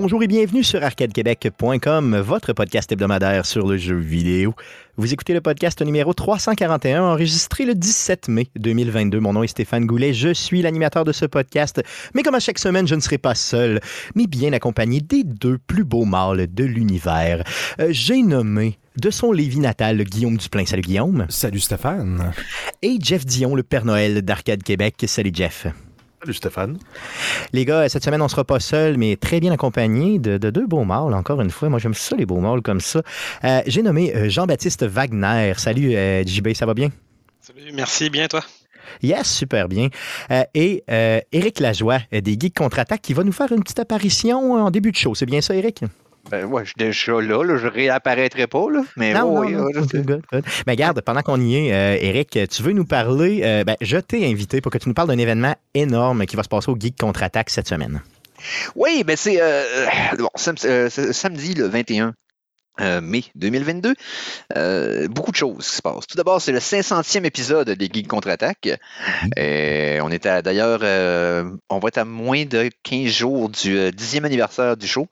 Bonjour et bienvenue sur arcadequebec.com, votre podcast hebdomadaire sur le jeu vidéo. Vous écoutez le podcast numéro 341, enregistré le 17 mai 2022. Mon nom est Stéphane Goulet, je suis l'animateur de ce podcast. Mais comme à chaque semaine, je ne serai pas seul, mais bien accompagné des deux plus beaux mâles de l'univers. Euh, J'ai nommé de son Lévis natal, Guillaume Duplain. Salut Guillaume. Salut Stéphane. Et Jeff Dion, le Père Noël d'Arcade Québec. Salut Jeff. Salut Stéphane. Les gars, cette semaine, on sera pas seul, mais très bien accompagné de, de deux beaux mâles, encore une fois. Moi, j'aime ça, les beaux mâles comme ça. Euh, J'ai nommé euh, Jean-Baptiste Wagner. Salut, euh, JB, ça va bien? Salut, merci, bien toi? Yes, super bien. Euh, et euh, Éric Lajoie, des Geeks Contre-Attaque, qui va nous faire une petite apparition en début de show. C'est bien ça, Éric? Ben ouais, je suis déjà là, là je réapparaîtrai pas, là, mais Non, oh, non, oui, non, là, good, c'est- good, good. Mais garde, pendant qu'on y est, euh, Éric, tu veux nous parler, euh, ben, je t'ai invité pour que tu nous parles d'un événement énorme qui va se passer au Geek Contre-Attaque cette semaine. Oui, ben c'est euh, bon, sam- samedi le 21 euh, mai 2022. Euh, beaucoup de choses qui se passent. Tout d'abord, c'est le 500e épisode des Geeks Contre-Attaque. On est à- d'ailleurs, euh, on va être à moins de 15 jours du euh, 10e anniversaire du show.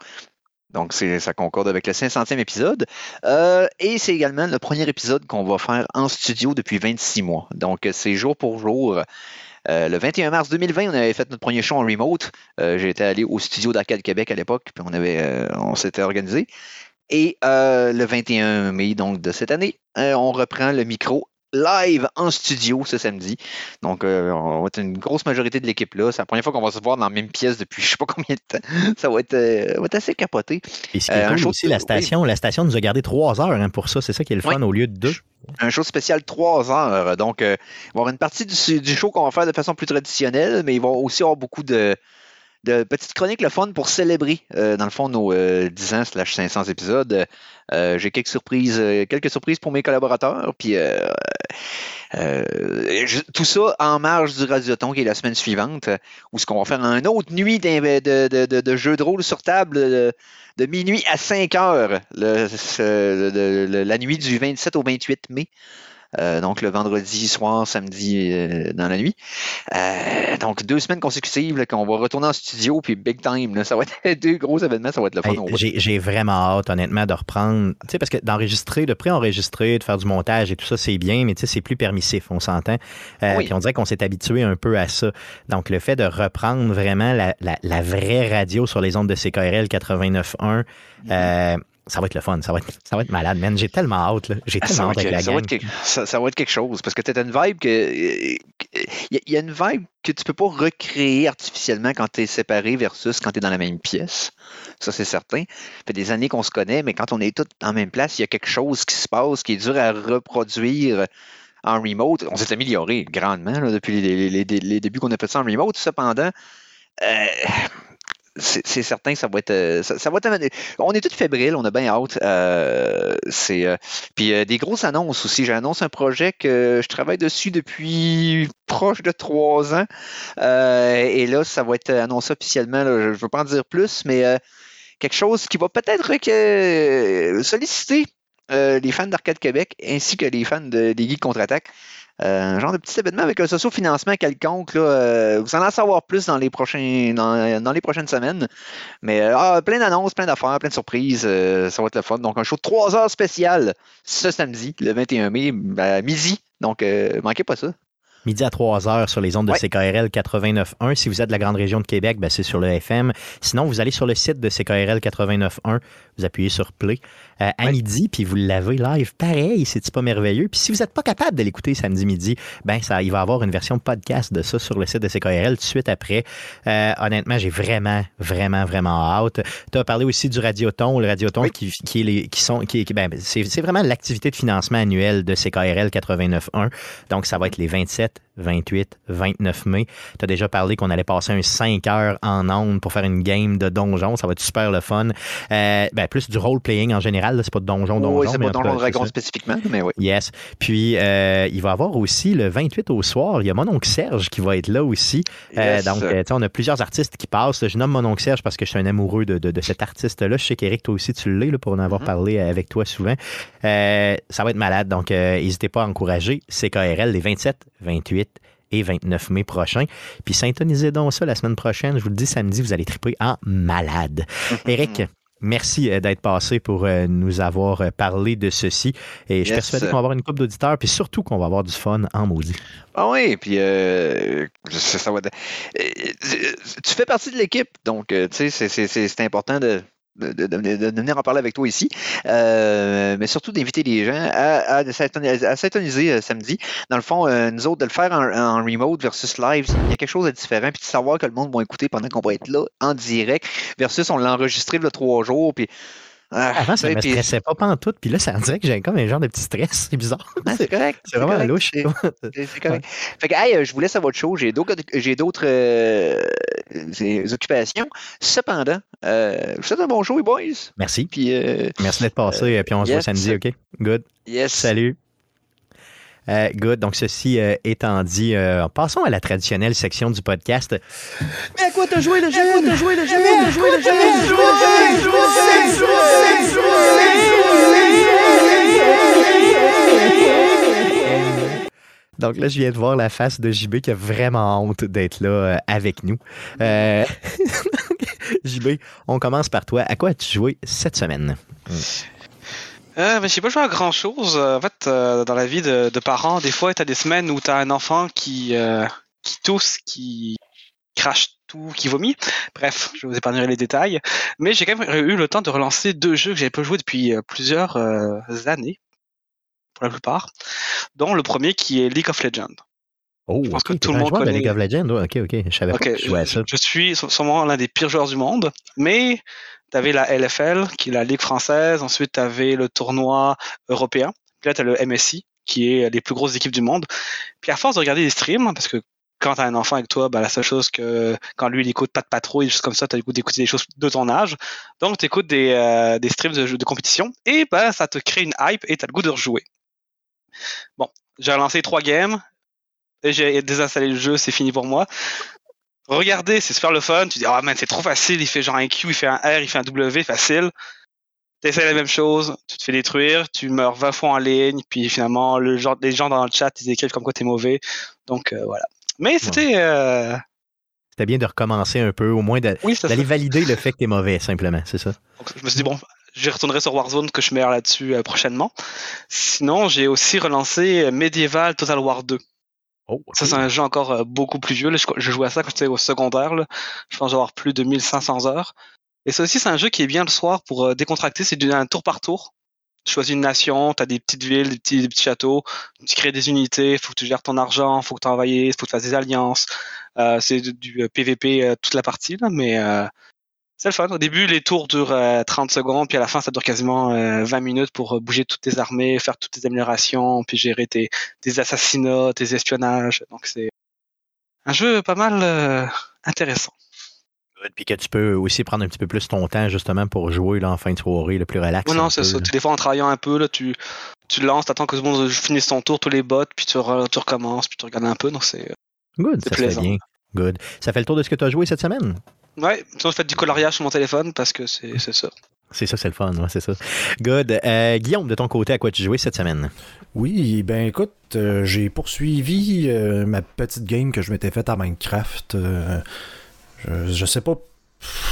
Donc, ça concorde avec le 500e épisode. Euh, et c'est également le premier épisode qu'on va faire en studio depuis 26 mois. Donc, c'est jour pour jour. Euh, le 21 mars 2020, on avait fait notre premier show en remote. Euh, J'étais allé au studio d'Arcade Québec à l'époque, puis on on s'était organisé. Et le 21 mai donc de cette année, on reprend le micro live en studio ce samedi. Donc, euh, on va être une grosse majorité de l'équipe là. C'est la première fois qu'on va se voir dans la même pièce depuis je sais pas combien de temps. Ça va être, euh, ça va être assez capoté. Et ce qui est Euh, show aussi, de- la oui. station, la station nous a gardé trois heures hein, pour ça. C'est ça qui est le fun Oui. au lieu de deux. un show spécial 3 heures. Donc, euh, il va y avoir une partie du, du show qu'on va faire de façon plus traditionnelle, mais il va aussi avoir beaucoup de, de petites chroniques le fun pour célébrer, euh, dans le fond, nos euh, 10 ans slash 500 épisodes. Euh, J'ai quelques surprises, euh, quelques surprises pour mes collaborateurs. Puis, euh, euh, tout ça en marge du Radioton qui est la semaine suivante, euh, où ce qu'on va faire une autre nuit de, de, jeux de rôle sur table de, minuit à 5 heures, la nuit du 27 au 28 mai. Euh, donc le vendredi soir, samedi euh, dans la nuit. Euh, donc deux semaines consécutives qu'on va retourner en studio, puis big time. là. ça va être deux gros événements, ça va être le fun. Hey, J'ai vraiment hâte, honnêtement, de reprendre. Tu sais, parce que d'enregistrer, de pré-enregistrer, de faire du montage et tout ça, c'est bien, mais tu sais, c'est plus permissif, on s'entend. Euh, Oui. Puis on dirait qu'on s'est habitué un peu à ça. Donc, le fait de reprendre vraiment la, la- la vraie radio sur les ondes de CKRL 89.1, euh, ça va être le fun. Ça va être, ça va être malade, man. J'ai tellement hâte, là. J'ai Ah, tellement hâte avec la ça va gang. être quelque, ça- ça va être quelque chose parce que tu as une vibe que. Il y, a- y a une vibe que tu peux pas recréer artificiellement quand tu es séparé versus quand tu es dans la même pièce. Ça, c'est certain. Ça fait des années qu'on se connaît, mais quand on est tous en même place, il y a quelque chose qui se passe qui est dur à reproduire en remote. On s'est amélioré grandement là, depuis les, les- les- les débuts qu'on a fait ça en remote. Cependant, euh, c'est certain ça va être. euh, Ça, va être on est tous fébriles, on a bien hâte. Euh, c'est euh, puis euh, des grosses annonces aussi. J'annonce un projet que je travaille dessus depuis proche de trois ans. Et là, ça va être annoncé officiellement. je ne veux pas en dire plus, mais quelque chose qui va peut-être solliciter les fans d'Arcade Québec ainsi que les fans de, des Geeks Contre-Attaque. Euh, un genre de petit événement avec un socio-financement quelconque. Là, euh, vous allez en savoir plus dans les, prochains, dans, dans les prochaines semaines. Mais euh, ah, plein d'annonces, plein d'affaires, plein de surprises. ça va être le fun. Donc, un show de 3 heures spécial ce samedi, le 21 mai, à midi. Donc, manquez pas ça. Midi à 3 heures sur les ondes de Ouais. CKRL 89.1. Si vous êtes de la grande région de Québec, ben, c'est sur le FM. Sinon, vous allez sur le site de CKRL 89.1, vous appuyez sur Play euh, à Ouais. midi, puis vous l'avez live. Pareil, c'est pas merveilleux. Puis si vous n'êtes pas capable de l'écouter samedi midi, ben ça, il va y avoir une version podcast de ça sur le site de CKRL tout de suite après. Euh, honnêtement, j'ai vraiment, vraiment, vraiment hâte. Tu as parlé aussi du Radioton, le Radioton Oui. qui, qui est les, qui sont, qui, qui- ben, c'est, c'est vraiment l'activité de financement annuel de CKRL 89.1. Donc, ça va être les 27, 28, 29 mai. Tu as déjà parlé qu'on allait passer un 5 heures en ondes pour faire une game de donjon. Ça va être super le fun. Euh, ben, plus du role-playing en général. C'est pas de donjon, donjon. oui, c'est pas Donjon Dragon spécifiquement, mais oui. Yes. Puis, euh, il va y avoir aussi le 28 au soir, il y a mon oncle Serge qui va être là aussi. Euh, Yes. donc, euh, tu sais, on a plusieurs artistes qui passent. Je nomme mon oncle Serge parce que je suis un amoureux de, de- de cet artiste-là. Je sais qu'Éric, toi aussi, tu l'es, pour en avoir Mhm. parlé avec toi souvent. Euh, ça va être malade. Donc, n'hésitez pas à encourager CKRL les 27, 28 et 29 mai prochain. Puis syntonisez donc ça la semaine prochaine. Je vous le dis, samedi, vous allez triper en malade. Eric, Merci euh, d'être passé pour euh, nous avoir euh, parlé de ceci. Et je suis Yes. persuadé qu'on va avoir une couple d'auditeurs, puis surtout qu'on va avoir du fun en maudit. Ah oui, puis euh, ça, ça va tu fais partie de l'équipe, donc tu sais, c'est important de, de, venir en parler avec toi ici, Euh, mais surtout d'inviter les gens à, à, s'intoniser- euh, samedi. Dans le fond, euh, nous autres, de le faire en, en remote versus live, il y a quelque chose de différent, puis de savoir que le monde va écouter pendant qu'on va être là, en direct, versus on l'a enregistré le trois jours, puis... ah, Avant, ça sais, me puis- stressait pas tout, puis là, ça me dirait que j'ai comme un genre de petit stress. C'est bizarre. Ah, c'est correct. C'est vraiment correct, louche. c'est- correct. Fait que, hey, euh, je vous laisse à votre show. J'ai d'autres, j'ai d'autres euh, occupations. Cependant, euh, je vous souhaite un bon show, les boys. Merci. Puis, euh, Merci d'être passé, puis on se voit samedi, OK? Good. yes. Salut. Euh, good. Donc, ceci euh, étant dit, euh, passons à la traditionnelle section du podcast. Mais à quoi t'as joué le jeu? T'as joué le jeu? T'as joué le jeu? Donc là, je viens de voir la face de JB qui a vraiment honte d'être là euh, avec nous. Euh, JB, on commence par toi. À quoi as-tu joué cette semaine? Euh, mais j'ai pas joué à grand chose. En fait, euh, dans la vie de, de parents, des fois, t'as des semaines où t'as un enfant qui, euh, qui tousse, qui crache tout, qui vomit. Bref, je vous épargnerai les détails. Mais j'ai quand même eu le temps de relancer deux jeux que j'avais pas joué depuis euh, plusieurs euh, années, pour la plupart. Dont le premier qui est League of Legends. Oh, Je pense que tout le monde connaît. League of Legends. Ok, ok. Je savais pas Ok, que tu jouais à ça. je, je suis sûrement l'un des pires joueurs du monde, mais tu avais la LFL, qui est la Ligue française, ensuite tu avais le tournoi européen, puis là tu le MSI, qui est les plus grosses équipes du monde. Puis à force de regarder des streams, parce que quand tu as un enfant avec toi, bah, la seule chose que quand lui il écoute pas de patrouille, des choses comme ça, tu as le goût d'écouter des choses de ton âge. Donc tu écoutes des, euh, des streams de, de compétition et bah, ça te crée une hype et tu as le goût de rejouer. Bon, j'ai relancé trois games j'ai désinstallé le jeu, c'est fini pour moi. Regardez, c'est super le fun. Tu dis, ah man, c'est trop facile. Il fait genre un Q, il fait un R, il fait un W, facile. T'essaies la même chose, tu te fais détruire, tu meurs 20 fois en ligne, puis finalement, le genre, les gens dans le chat, ils écrivent comme quoi t'es mauvais. Donc euh, voilà. Mais c'était. euh, C'était bien de recommencer un peu, au moins Oui, d'aller valider le fait que t'es mauvais, simplement, c'est ça. Donc, je me suis dit, bon, je retournerai sur Warzone que je mets là-dessus euh, prochainement. Sinon, j'ai aussi relancé Medieval Total War 2. Oh, Ça, c'est un jeu encore euh, beaucoup plus vieux. Je, jouais à ça quand j'étais au secondaire. là. Je pense avoir plus de 1500 heures. Et ça aussi, c'est un jeu qui est bien le soir pour euh, décontracter. C'est un tour par tour. Tu choisis une nation, tu as des petites villes, des petits, châteaux, tu crées des unités, il faut que tu gères ton argent, il faut que tu envoies, il faut que tu fasses des alliances. Euh, c'est du, PVP euh, toute la partie, là, mais c'est le fun. Au début, les tours durent euh, 30 secondes, puis à la fin, ça dure quasiment euh, 20 minutes pour euh, bouger toutes tes armées, faire toutes tes améliorations, puis gérer tes, tes assassinats, tes espionnages. Donc c'est un jeu pas mal euh, intéressant. Puis que tu peux aussi prendre un petit peu plus ton temps, justement, pour jouer là, en fin de soirée, le plus relax. Ouais, non, c'est ça. Des fois, en travaillant un peu, là, tu, tu lances, t'attends que tout le monde finisse son tour, tous les bots, puis tu, re- tu recommences, puis tu regardes un peu. Donc c'est Good, c'est ça fait plaisant. bien. Good. Ça fait le tour de ce que tu as joué cette semaine? Ouais, sinon je fais du coloriage sur mon téléphone parce que c'est c'est ça. C'est ça, c'est le fun, ouais, c'est ça. Good. Euh, Guillaume, de ton côté, à quoi tu jouais cette semaine? Oui, ben écoute, euh, j'ai poursuivi euh, ma petite game que je m'étais faite à Minecraft. euh, je, je sais pas.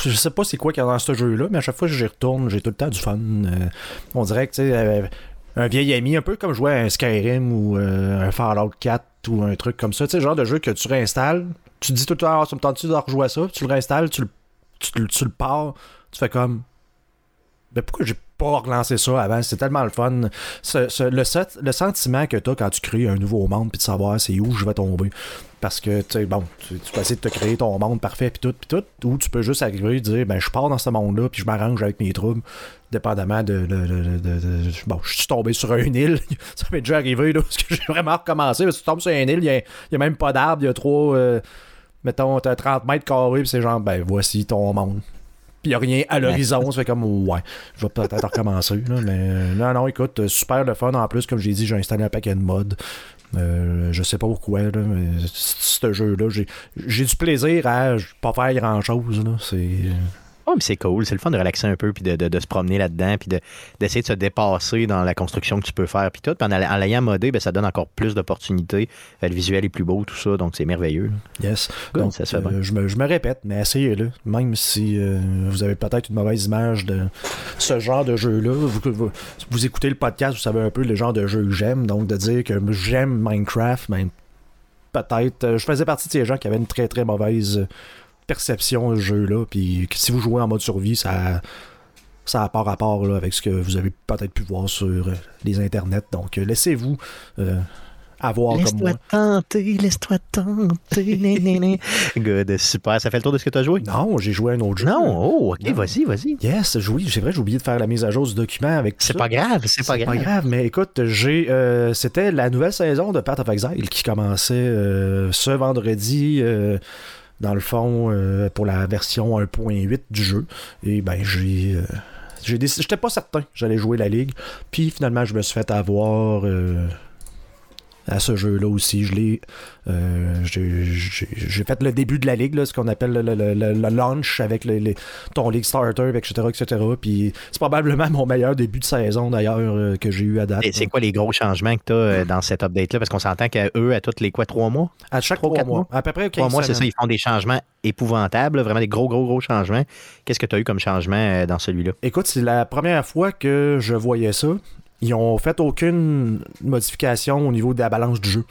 Je sais pas c'est quoi qu'il y a dans ce jeu-là, mais à chaque fois que j'y retourne, j'ai tout le temps du fun. Euh, on dirait que tu sais, euh, un vieil ami, un peu comme jouer à un Skyrim ou euh, un Fallout 4 ou un truc comme ça. Tu sais, le genre de jeu que tu réinstalles, tu te dis tout le temps, ah, ça me tente-tu de rejouer à ça, tu le réinstalles, tu le, tu, tu le pars, tu fais comme. Ben pourquoi j'ai pas relancé ça avant? C'est tellement le fun. Le, sentiment que tu as quand tu crées un nouveau monde puis de savoir c'est où je vais tomber. Parce que, tu sais, bon, tu, tu peux essayer de te créer ton monde parfait puis tout, puis tout, ou tu peux juste arriver et dire, ben, je pars dans ce monde-là puis je m'arrange avec mes troubles, dépendamment de. bon, je suis tombé sur une île. ça m'est déjà arrivé, parce que j'ai vraiment recommencé. Parce que tu tombes sur une île, il y a, même pas d'arbre, il y a trop. euh, mettons, t'as 30 mètres carrés, puis c'est genre, ben, voici ton monde. Puis il a rien à l'horizon, ça fait comme, ouais, je vais peut-être recommencer, là, mais euh, non, non, écoute, euh, super le fun. En plus, comme j'ai dit, j'ai installé un paquet de mods. Euh, je sais pas pourquoi, là, mais ce jeu-là, j'ai, du plaisir à pas faire grand-chose. C'est, Oh, mais c'est cool. C'est le fun de relaxer un peu, puis de, de- de se promener là-dedans, puis de- d'essayer de, se dépasser dans la construction que tu peux faire, puis tout. Puis en, en l'ayant modé, ben, ça donne encore plus d'opportunités. Euh, Le visuel est plus beau, tout ça, donc c'est merveilleux. Yes. Donc, ça se fait euh, je, me, je me répète, mais essayez-le. Même si euh, vous avez peut-être une mauvaise image de ce genre de jeu-là. Vous, vous, vous écoutez le podcast, vous savez un peu le genre de jeu que j'aime. Donc, de dire que j'aime Minecraft, ben, peut-être. je faisais partie de ces gens qui avaient une très très mauvaise perception ce jeu-là. Puis si vous jouez en mode survie, ça. Ça n'a pas rapport là, avec ce que vous avez peut-être pu voir sur euh, les internets. Donc, euh, laissez-vous euh, avoir comme Laisse-toi moi. tenter, laisse-toi tenter. né, né, né. Good, super. Ça fait le tour de ce que tu as joué? Non, j'ai joué à un autre jeu. Non, oh, ok, vas-y, vas-y. Yes, c'est vrai, j'ai oublié de faire la mise à jour du document avec C'est ça. pas grave, c'est pas grave. mais écoute, j'ai euh, c'était la nouvelle saison de Path of Exile qui commençait euh, ce vendredi euh, dans le fond euh, pour la version 1.8 du jeu et ben j'ai euh, j'étais pas certain que j'allais jouer la ligue. Puis finalement je me suis fait avoir euh, à ce jeu-là aussi. Je l'ai. euh, j'ai- fait le début de la ligue, là, ce qu'on appelle le, le- le- le- le launch avec les- ton League Starter, etc. etc. Puis c'est probablement mon meilleur début de saison d'ailleurs euh, que j'ai eu à date. Et C'est quoi les gros changements que tu as dans cette update-là? Parce qu'on s'entend qu'eux, à tous les quoi, trois mois? À chaque Trois, trois quatre mois. À peu près 15 Trois mois, c'est ça, ils font des changements épouvantables, vraiment des gros, gros, gros changements. Qu'est-ce que tu as eu comme changement euh, dans celui-là? Écoute, c'est la première fois que je voyais ça. Ils ont fait aucune modification au niveau de la balance du jeu.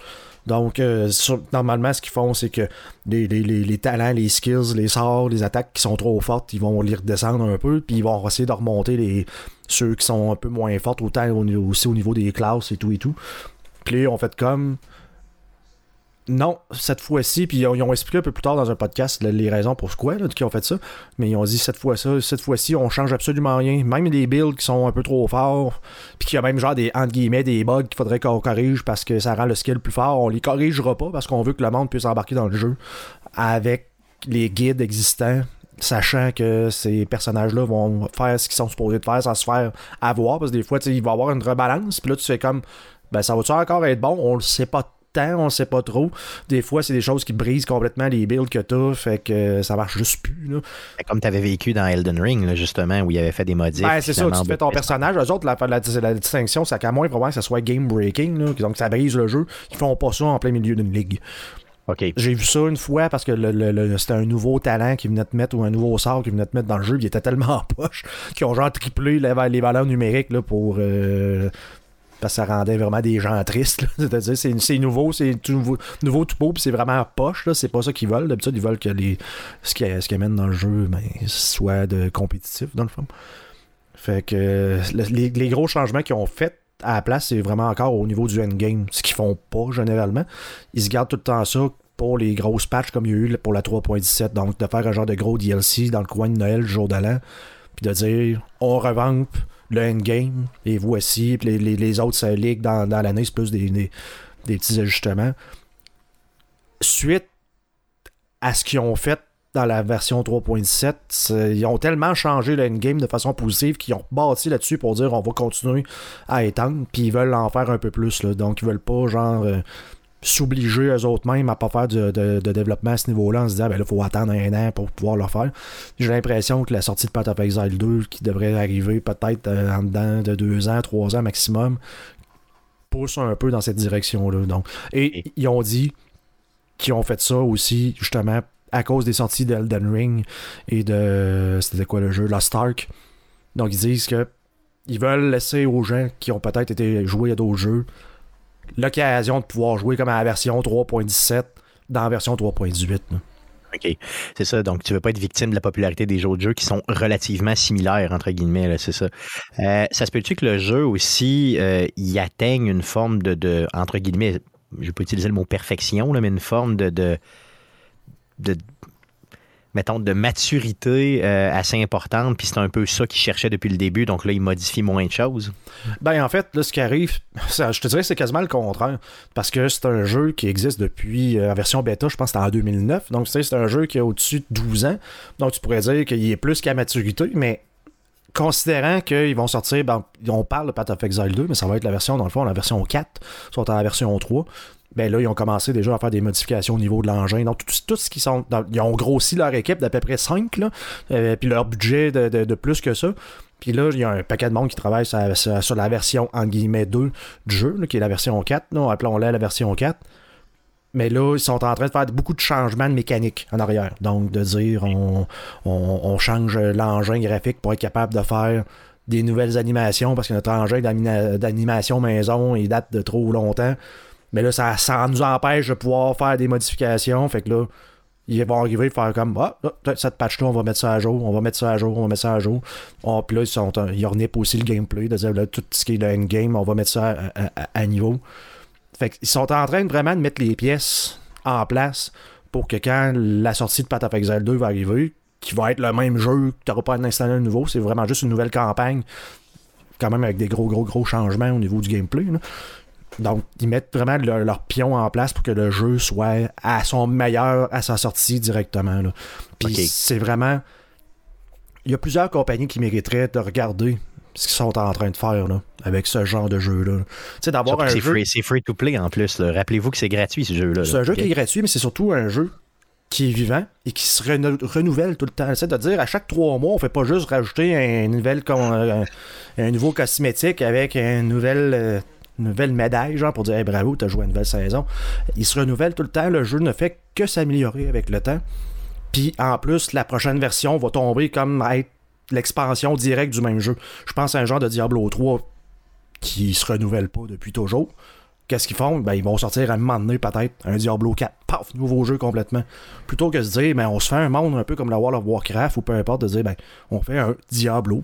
Donc, euh, normalement, ce qu'ils font, c'est que les, les- les- talents, les skills, les sorts, les attaques qui sont trop fortes, ils vont les redescendre un peu, puis ils vont essayer de remonter les, ceux qui sont un peu moins fortes, autant aussi au niveau des classes et tout et tout. Puis on fait comme. Non, cette fois-ci, puis ils ont, expliqué un peu plus tard dans un podcast le- les raisons pour quoi là, qui ont fait ça. Mais ils ont dit cette fois ça, cette fois-ci, on change absolument rien. Même des builds qui sont un peu trop forts, puis qu'il y a même genre des entre guillemets des bugs qu'il faudrait qu'on corrige parce que ça rend le skill plus fort. On les corrigera pas parce qu'on veut que le monde puisse embarquer dans le jeu avec les guides existants. Sachant que ces personnages-là vont faire ce qu'ils sont supposés de faire sans se faire avoir, parce que des fois, il va y avoir une rebalance, puis là, tu fais comme, ben, ça va-tu encore être bon? On le sait pas tant, on sait pas trop. Des fois, c'est des choses qui brisent complètement les builds que t'as, fait que ça marche juste plus, là. Comme tu avais vécu dans Elden Ring, là, justement, où il avait fait des modifs. Ben, c'est ça, tu fais ton personnage. Eux autres, la, la, la distinction, c'est qu'à moins vraiment que ça soit game breaking, là, donc ça brise le jeu. Ils font pas ça en plein milieu d'une ligue. J'ai vu ça une fois parce que le, le- le- c'était un nouveau talent qui venait te mettre ou un nouveau sort qui venait te mettre dans le jeu. Il était tellement en poche qu'ils ont genre triplé les, les valeurs numériques là, pour. euh, parce que ça rendait vraiment des gens tristes. C'est-à-dire, c'est, nouveau, c'est tout nouveau, nouveau tout beau, puis c'est vraiment en poche. Là. C'est pas ça qu'ils veulent. D'habitude, ils veulent que les, ce, qui, ce qui amène dans le jeu ben, soit de compétitif, dans le fond. Fait que le- les, gros changements qu'ils ont fait à la place, c'est vraiment encore au niveau du endgame, ce qu'ils font pas généralement. Ils se gardent tout le temps ça pour les grosses patchs comme il y a eu pour la 3.17. Donc, de faire un genre de gros DLC dans le coin de Noël, le jour de puis de dire on revamp le endgame, et voici, puis les, les, les autres ça dans, dans l'année, c'est plus des, des, petits ajustements. Suite à ce qu'ils ont fait dans la version 3.17, c'est- ils ont tellement changé le endgame de façon positive qu'ils ont bâti là-dessus pour dire on va continuer à étendre, puis ils veulent en faire un peu plus. là. Donc, ils veulent pas, genre, euh, s'obliger eux autres mêmes à pas faire de, de- de développement à ce niveau-là en se disant ben là, faut attendre un an pour pouvoir le faire. J'ai l'impression que la sortie de Path of Exile 2, qui devrait arriver peut-être euh, en dedans de deux ans, trois ans maximum, pousse un peu dans cette direction-là. Donc, et ils ont dit qu'ils ont fait ça aussi, justement, à cause des sorties d'Elden Ring et de. C'était quoi le jeu? Lost Ark. Donc, ils disent que ils veulent laisser aux gens qui ont peut-être été joués à d'autres jeux l'occasion de pouvoir jouer comme à la version 3.17 dans la version 3.18. là. OK. C'est ça. Donc, tu veux pas être victime de la popularité des jeux qui sont relativement similaires, entre guillemets, c'est ça. Euh, ça se peut-tu que le jeu aussi, euh, il atteigne une forme de, de- entre guillemets, je peux utiliser le mot perfection, mais une forme de, de, de- mettons, de maturité euh, assez importante, puis c'est un peu ça qu'il cherchait depuis le début, donc là, il modifie moins de choses. Ben, en fait, là, ce qui arrive, je te dirais c'est quasiment le contraire. Parce que c'est un jeu qui existe depuis, euh, en version bêta, je pense que en 2009. Donc, c'est un jeu qui a au-dessus de 12 ans. Donc, tu pourrais dire qu'il est plus qu'à maturité, mais considérant qu'ils vont sortir, ben, on parle de Path of Exile 2, mais ça va être la version, dans le fond, la version 4, soit en la version 3. Ben là, ils ont commencé déjà à faire des modifications au niveau de l'engin. Donc, tout, tout, ce qui sont. ils ont grossi leur équipe d'à peu près 5, là, euh, puis leur budget de, de, plus que ça. Puis là, il y a un paquet de monde qui travaille sur, sur, la version, en guillemets, 2 du jeu, qui est la version 4. Appelons-la la version 4. Mais là, ils sont en train de faire beaucoup de changements de mécanique en arrière. Donc, de dire, on, on, change l'engin graphique pour être capable de faire des nouvelles animations parce que notre engin d'animation maison, il date de trop longtemps. Mais là, ça, ça nous empêche de pouvoir faire des modifications. Fait que là, ils vont arriver à faire comme Ah, cette patch-là, on va mettre ça à jour, on va mettre ça à jour, on va mettre ça à jour. Oh, puis là, ils, sont, ils aussi le gameplay, de dire là, tout ce qui est le endgame, on va mettre ça à niveau. Fait qu'ils sont en train vraiment de mettre les pièces en place pour que quand la sortie de Path of Exile 2 va arriver, qui va être le même jeu, que tu n'auras pas à installer un nouveau, c'est vraiment juste une nouvelle campagne, quand même avec des gros, gros, gros changements au niveau du gameplay. Donc, ils mettent vraiment leur, pion en place pour que le jeu soit à son meilleur à sa sortie directement. Puis c'est vraiment. Il y a plusieurs compagnies qui mériteraient de regarder ce qu'ils sont en train de faire là, avec ce genre de jeu-là. D'avoir un jeu. C'est free to play en plus. Rappelez-vous que c'est gratuit ce jeu-là. C'est un jeu qui est gratuit, mais c'est surtout un jeu qui est vivant et qui se renouvelle tout le temps. C'est-à-dire, à chaque trois mois, on fait pas juste rajouter un, nouvel, un, un nouveau cosmétique avec une nouvelle, nouvelle médaille, genre pour dire bravo, t'as joué une nouvelle saison. Il se renouvelle tout le temps. Le jeu ne fait que s'améliorer avec le temps. Puis en plus, la prochaine version va tomber comme être l'expansion directe du même jeu. Je pense à un genre de Diablo 3 qui se renouvelle pas depuis toujours. Qu'est-ce qu'ils font? Ben, ils vont sortir à un moment donné, peut-être, un Diablo 4. Paf, nouveau jeu complètement. Plutôt que de se dire, ben, on se fait un monde un peu comme la World of Warcraft ou peu importe, de dire, ben, on fait un Diablo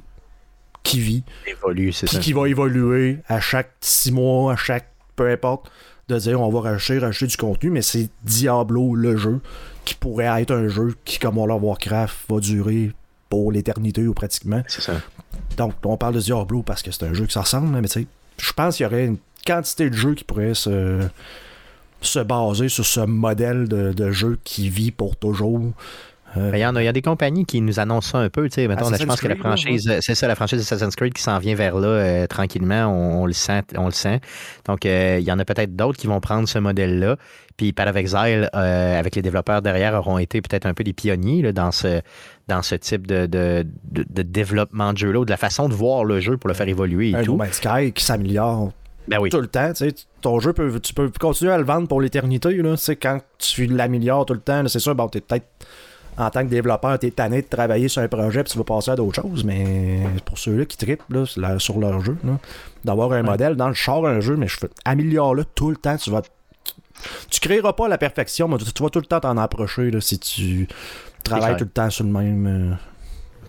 qui vit. Évolue, c'est ça. Qui va évoluer à chaque six mois, à chaque. peu importe. De dire, on va racheter, racheter du contenu, mais c'est Diablo, le jeu, qui pourrait être un jeu qui, comme World of Warcraft, va durer pour l'éternité ou pratiquement. C'est ça. Donc, on parle de Diablo parce que c'est un jeu qui s'en ressemble, mais tu sais, je pense qu'il y aurait une quantité de jeux qui pourraient se, se baser sur ce modèle de, de jeu qui vit pour toujours. Euh, il y, en a, y a des compagnies qui nous annoncent ça un peu. Tu sais, je pense que la franchise, c'est ça, la franchise Assassin's Creed qui s'en vient vers là euh, tranquillement. On, le sent, on le sent. Donc, euh, il y en a peut-être d'autres qui vont prendre ce modèle-là. Puis Path of Exile, avec les développeurs derrière, auront été peut-être un peu des pionniers dans, ce, dans ce type de, de, de, développement de jeu-là, ou de la façon de voir le jeu pour le faire évoluer et un tout. Sky qui s'améliore ben oui. tout le temps. Ton jeu, peut, tu peux continuer à le vendre pour l'éternité. Quand tu l'améliores tout le temps, c'est sûr, bon, t'es peut-être en tant que développeur, tu es tanné de travailler sur un projet puis tu vas passer à d'autres choses, mais pour ceux-là qui trippent là, sur leur jeu, d'avoir un modèle, dans le char un jeu, mais je fais améliore-le tout le temps, tu vas. Tu créeras pas la perfection, mais tu, vas tout le temps t'en approcher là, si tu travailles tout le temps sur le même. Euh,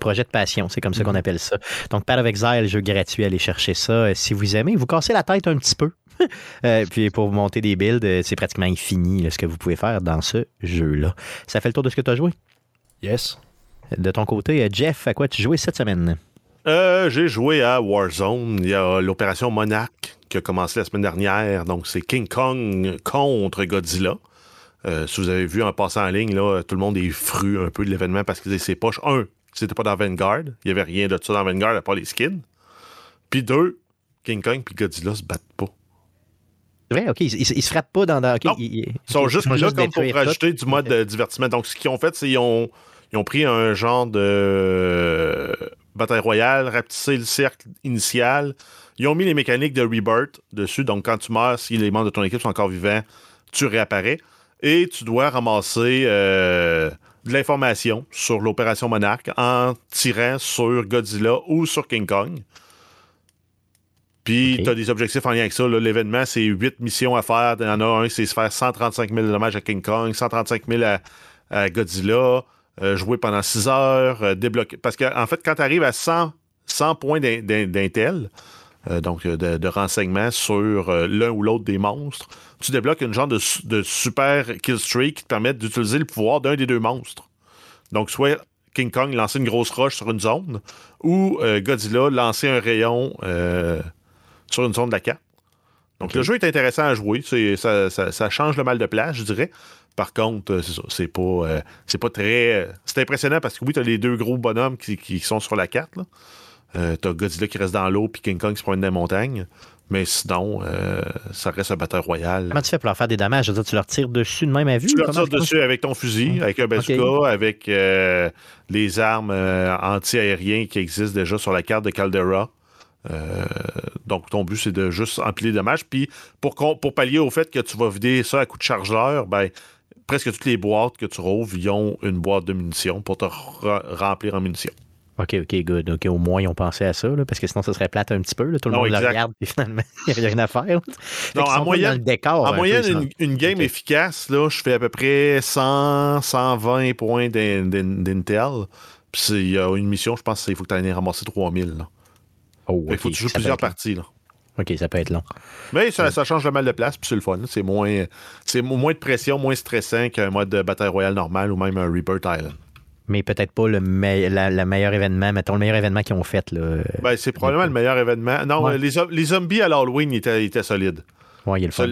projet de passion, c'est comme ça qu'on mm-hmm. appelle ça. Donc, Path of Exile, jeu gratuit, allez chercher ça. Euh, si vous aimez, vous cassez la tête un petit peu. Euh, puis pour monter des builds, c'est pratiquement infini ce que vous pouvez faire dans ce jeu-là. Ça fait le tour de ce que tu as joué? Yes. De ton côté, Jeff, à quoi tu jouais cette semaine? Euh, j'ai joué à Warzone. Il y a l'opération Monarch qui a commencé la semaine dernière. Donc, c'est King Kong contre Godzilla. Euh, si vous avez vu en passant en ligne, là, tout le monde est fru un peu de l'événement parce que c'est poche. Un, c'était pas dans Vanguard. Il y avait rien de ça dans Vanguard à part les skins. Puis deux, King Kong et Godzilla se battent pas. vrai, ok. Ils, se frappent pas dans. dans ils, sont juste là comme pour rajouter du mode de divertissement. Donc, ce qu'ils ont fait, c'est qu'ils ont ils ont pris un genre de euh, bataille royale, rapetissé le cercle initial. Ils ont mis les mécaniques de rebirth dessus. Donc, quand tu meurs, si les membres de ton équipe sont encore vivants, tu réapparais. Et tu dois ramasser euh, de l'information sur l'opération Monarch en tirant sur Godzilla ou sur King Kong. Puis, tu as des objectifs en lien avec ça. L'événement, c'est 8 missions à faire. Il y en a un, c'est se faire 135 000 dommages à King Kong, 135 000 à Godzilla. Euh, jouer pendant 6 heures, euh, débloquer. Parce qu'en en fait, quand tu arrives à 100, 100 points d'intel, euh, donc de, de renseignements sur l'un ou l'autre des monstres, tu débloques une genre de, de super kill streak qui te permet d'utiliser le pouvoir d'un des deux monstres. Donc, soit King Kong lancer une grosse roche sur une zone, ou Godzilla lancer un rayon sur une zone de la carte. Donc, le jeu est intéressant à jouer. Ça, ça, ça, change le mal de place, je dirais. Par contre, euh, c'est pas, euh, c'est pas très. Euh, c'est impressionnant parce que oui, tu as les deux gros bonhommes qui, sont sur la carte. Euh, t'as Godzilla qui reste dans l'eau, puis King Kong qui se promène dans les montagnes. Mais sinon, euh, ça reste un batteur royal. Comment tu fais pour leur faire des dommages? Je veux dire, tu leur tires dessus de même à vue? Tu leur tires dessus avec ton fusil, avec un bazooka, avec euh, les armes anti-aériennes qui existent déjà sur la carte de Caldera. Donc, ton but, c'est de juste empiler les dommages. Puis, pour, pour pallier au fait que tu vas vider ça à coup de chargeur, ben, presque toutes les boîtes que tu rouvres, ils ont une boîte de munitions pour te re- remplir en munitions. OK, OK, good. OK, au moins, ils ont pensé à ça, là, parce que sinon, ça serait plate un petit peu. là. Tout le Non, monde le exact. regarde, et finalement, il n'y a rien à faire. Non, en moyenne- le décor. en un peu, moyenne, sinon. une, une game efficace, là, je fais à peu près 100, 120 points d'in- d'in- d'Intel. Puis, il y a une mission, je pense qu'il faut que tu ailles ramasser 3000. là. Oh, Il faut que tu joues ça plusieurs parties. Là. OK, ça peut être long. Mais ça, ça change le mal de place, puis c'est le fun. C'est moins, moins de pression, moins stressant qu'un mode de bataille royale normal ou même un Rebirth Island. Mais peut-être pas le, me- la- la meilleur événement, mettons, le meilleur événement qu'ils ont fait. Ben, c'est probablement le meilleur événement. Non, Ouais. les, zo- les zombies à l'Halloween étaient, solides. Ouais, il est le fun.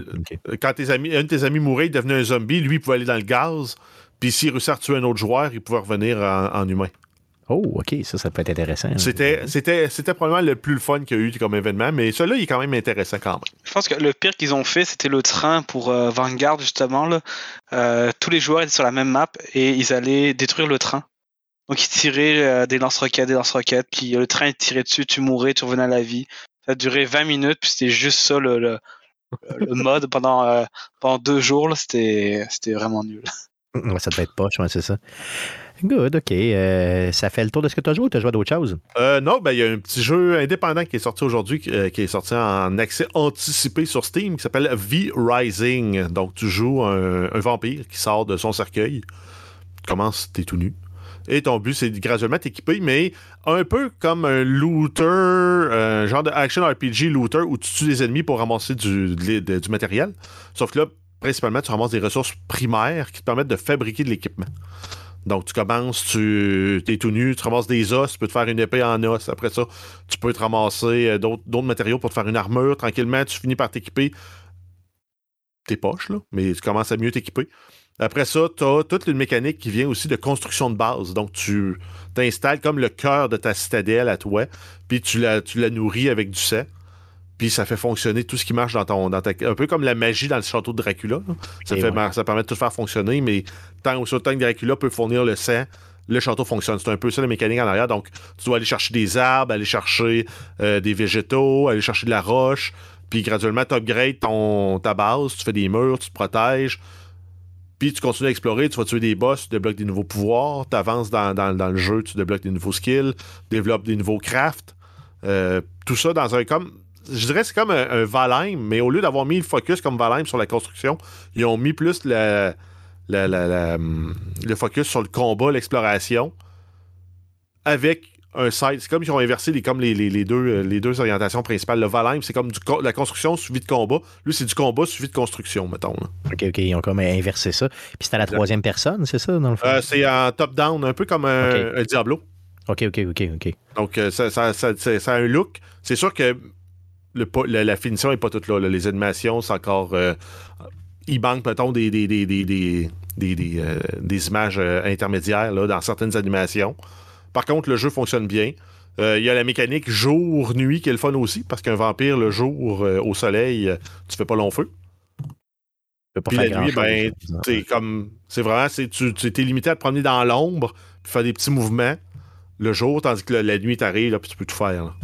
Quand tes amis, un de tes amis mourait, il devenait un zombie, lui, il pouvait aller dans le gaz. Puis s'il réussissait à tuer un autre joueur, il pouvait revenir en, en humain. Oh, OK, ça, ça peut être intéressant. C'était, c'était, c'était probablement le plus le fun qu'il y a eu comme événement, mais celui-là, il est quand même intéressant quand même. Je pense que le pire qu'ils ont fait, c'était le train pour euh, Vanguard, justement. Là. Euh, tous les joueurs étaient sur la même map et ils allaient détruire le train. Donc ils tiraient euh, des lance-roquettes, des lance-roquettes, puis le train tirait dessus, tu mourais, tu revenais à la vie. Ça a duré 20 minutes, puis c'était juste ça le, le, le mode pendant, euh, pendant deux jours. là. C'était c'était vraiment nul. Ouais, ça devait être poche, ouais, c'est ça. Good, OK. Euh, ça fait le tour de ce que tu as joué ou tu as joué à d'autres choses? Euh, non, ben, il y a un petit jeu indépendant qui est sorti aujourd'hui, qui, euh, est sorti en accès anticipé sur Steam, qui s'appelle V-Rising. Donc, tu joues un, vampire qui sort de son cercueil. Tu commences, t'es tout nu. Et ton but, c'est graduellement t'équiper, mais un peu comme un looter, genre de action RPG looter où tu tues des ennemis pour ramasser du, du matériel. Sauf que là, principalement, tu ramasses des ressources primaires qui te permettent de fabriquer de l'équipement. Donc, tu commences, tu es tout nu, tu ramasses des os, tu peux te faire une épée en os. Après ça, tu peux te ramasser euh, d'autres matériaux pour te faire une armure. Tranquillement, tu finis par t'équiper tes poches, là, mais tu commences à mieux t'équiper. Après ça, tu as toute une mécanique qui vient aussi de construction de base. Donc, tu t'installes comme le cœur de ta citadelle à toi, puis tu la, tu la nourris avec du sang. Puis ça fait fonctionner tout ce qui marche dans ton. Dans ta, un peu comme la magie dans le château de Dracula. là. Ça, Et fait, ouais. ça permet de tout faire fonctionner, mais tant aussi autant que Dracula peut fournir le sang, le château fonctionne. C'est un peu ça la mécanique en arrière. Donc, tu dois aller chercher des arbres, aller chercher euh, des végétaux, aller chercher de la roche, puis graduellement, tu upgrades ton, ta base, tu fais des murs, tu te protèges. Puis tu continues à explorer, tu vas tuer des boss, tu débloques des nouveaux pouvoirs, tu avances dans, dans- dans le jeu, tu débloques des nouveaux skills, développes des nouveaux crafts. Euh, tout ça dans un comme. Je dirais que c'est comme un, un Valheim, mais au lieu d'avoir mis le focus comme Valheim sur la construction, ils ont mis plus la- la, hum, le focus sur le combat, l'exploration, avec un side. C'est comme ils ont inversé les, comme les, les- les deux, euh, les deux orientations principales. Le Valheim, c'est comme du co- la construction suivie de combat. Lui, c'est du combat suivi de construction, mettons. là. OK, OK, ils ont comme inversé ça. Puis c'était à la troisième personne, c'est ça, dans le fond? Euh, c'est en top-down, un peu comme un, Diablo. OK, OK, OK, OK. Donc, euh, ça, ça- ça- ça- ça a un look. C'est sûr que le, la, la finition n'est pas toute là, là. Les animations, c'est encore. euh, il manque, mettons, des, des, des, des, des, des- des, euh, des images euh, intermédiaires là, dans certaines animations. Par contre, le jeu fonctionne bien. Euh, Il y a la mécanique jour-nuit qui est le fun aussi, parce qu'un vampire, le jour, au soleil, tu fais pas long feu. Pas Puis la nuit, grand-chose. ben, C'est comme. C'est vraiment. c'est- Tu t'es limité à te promener dans l'ombre, puis faire des petits mouvements le jour, tandis que la, la nuit t'arrive, là, puis tu peux tout faire. là.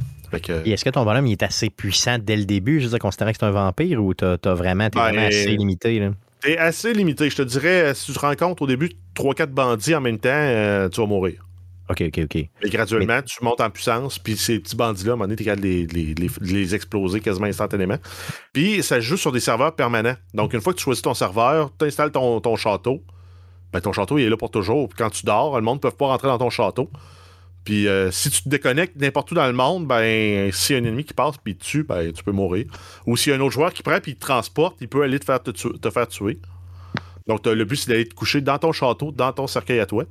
Que, est-ce que ton bonhomme il est assez puissant dès le début, je veux dire, considérant que c'est un vampire, ou t'as t'as vraiment, t'es Ben, vraiment assez limité? Là? T'es assez limité. Je te dirais, si tu te rencontres au début 3-4 bandits en même temps, euh, tu vas mourir. OK, OK, OK. Mais graduellement, tu montes en puissance, puis ces petits bandits-là, à un moment donné, t'es capable de les, les- les- de les exploser quasiment instantanément. Puis ça joue sur des serveurs permanents. Donc, une fois que tu choisis ton serveur, tu installes ton, ton château. Ben, ton château, il est là pour toujours. Puis quand tu dors, le monde ne peut pas rentrer dans ton château. Puis euh, si tu te déconnectes n'importe où dans le monde, ben s'il y a un ennemi qui passe puis te tue, ben tu peux mourir. Ou s'il y a un autre joueur qui prend puis il te transporte, il peut aller te faire, te, tu- te faire tuer. Donc le but c'est d'aller te coucher dans ton château, dans ton cercueil à toi.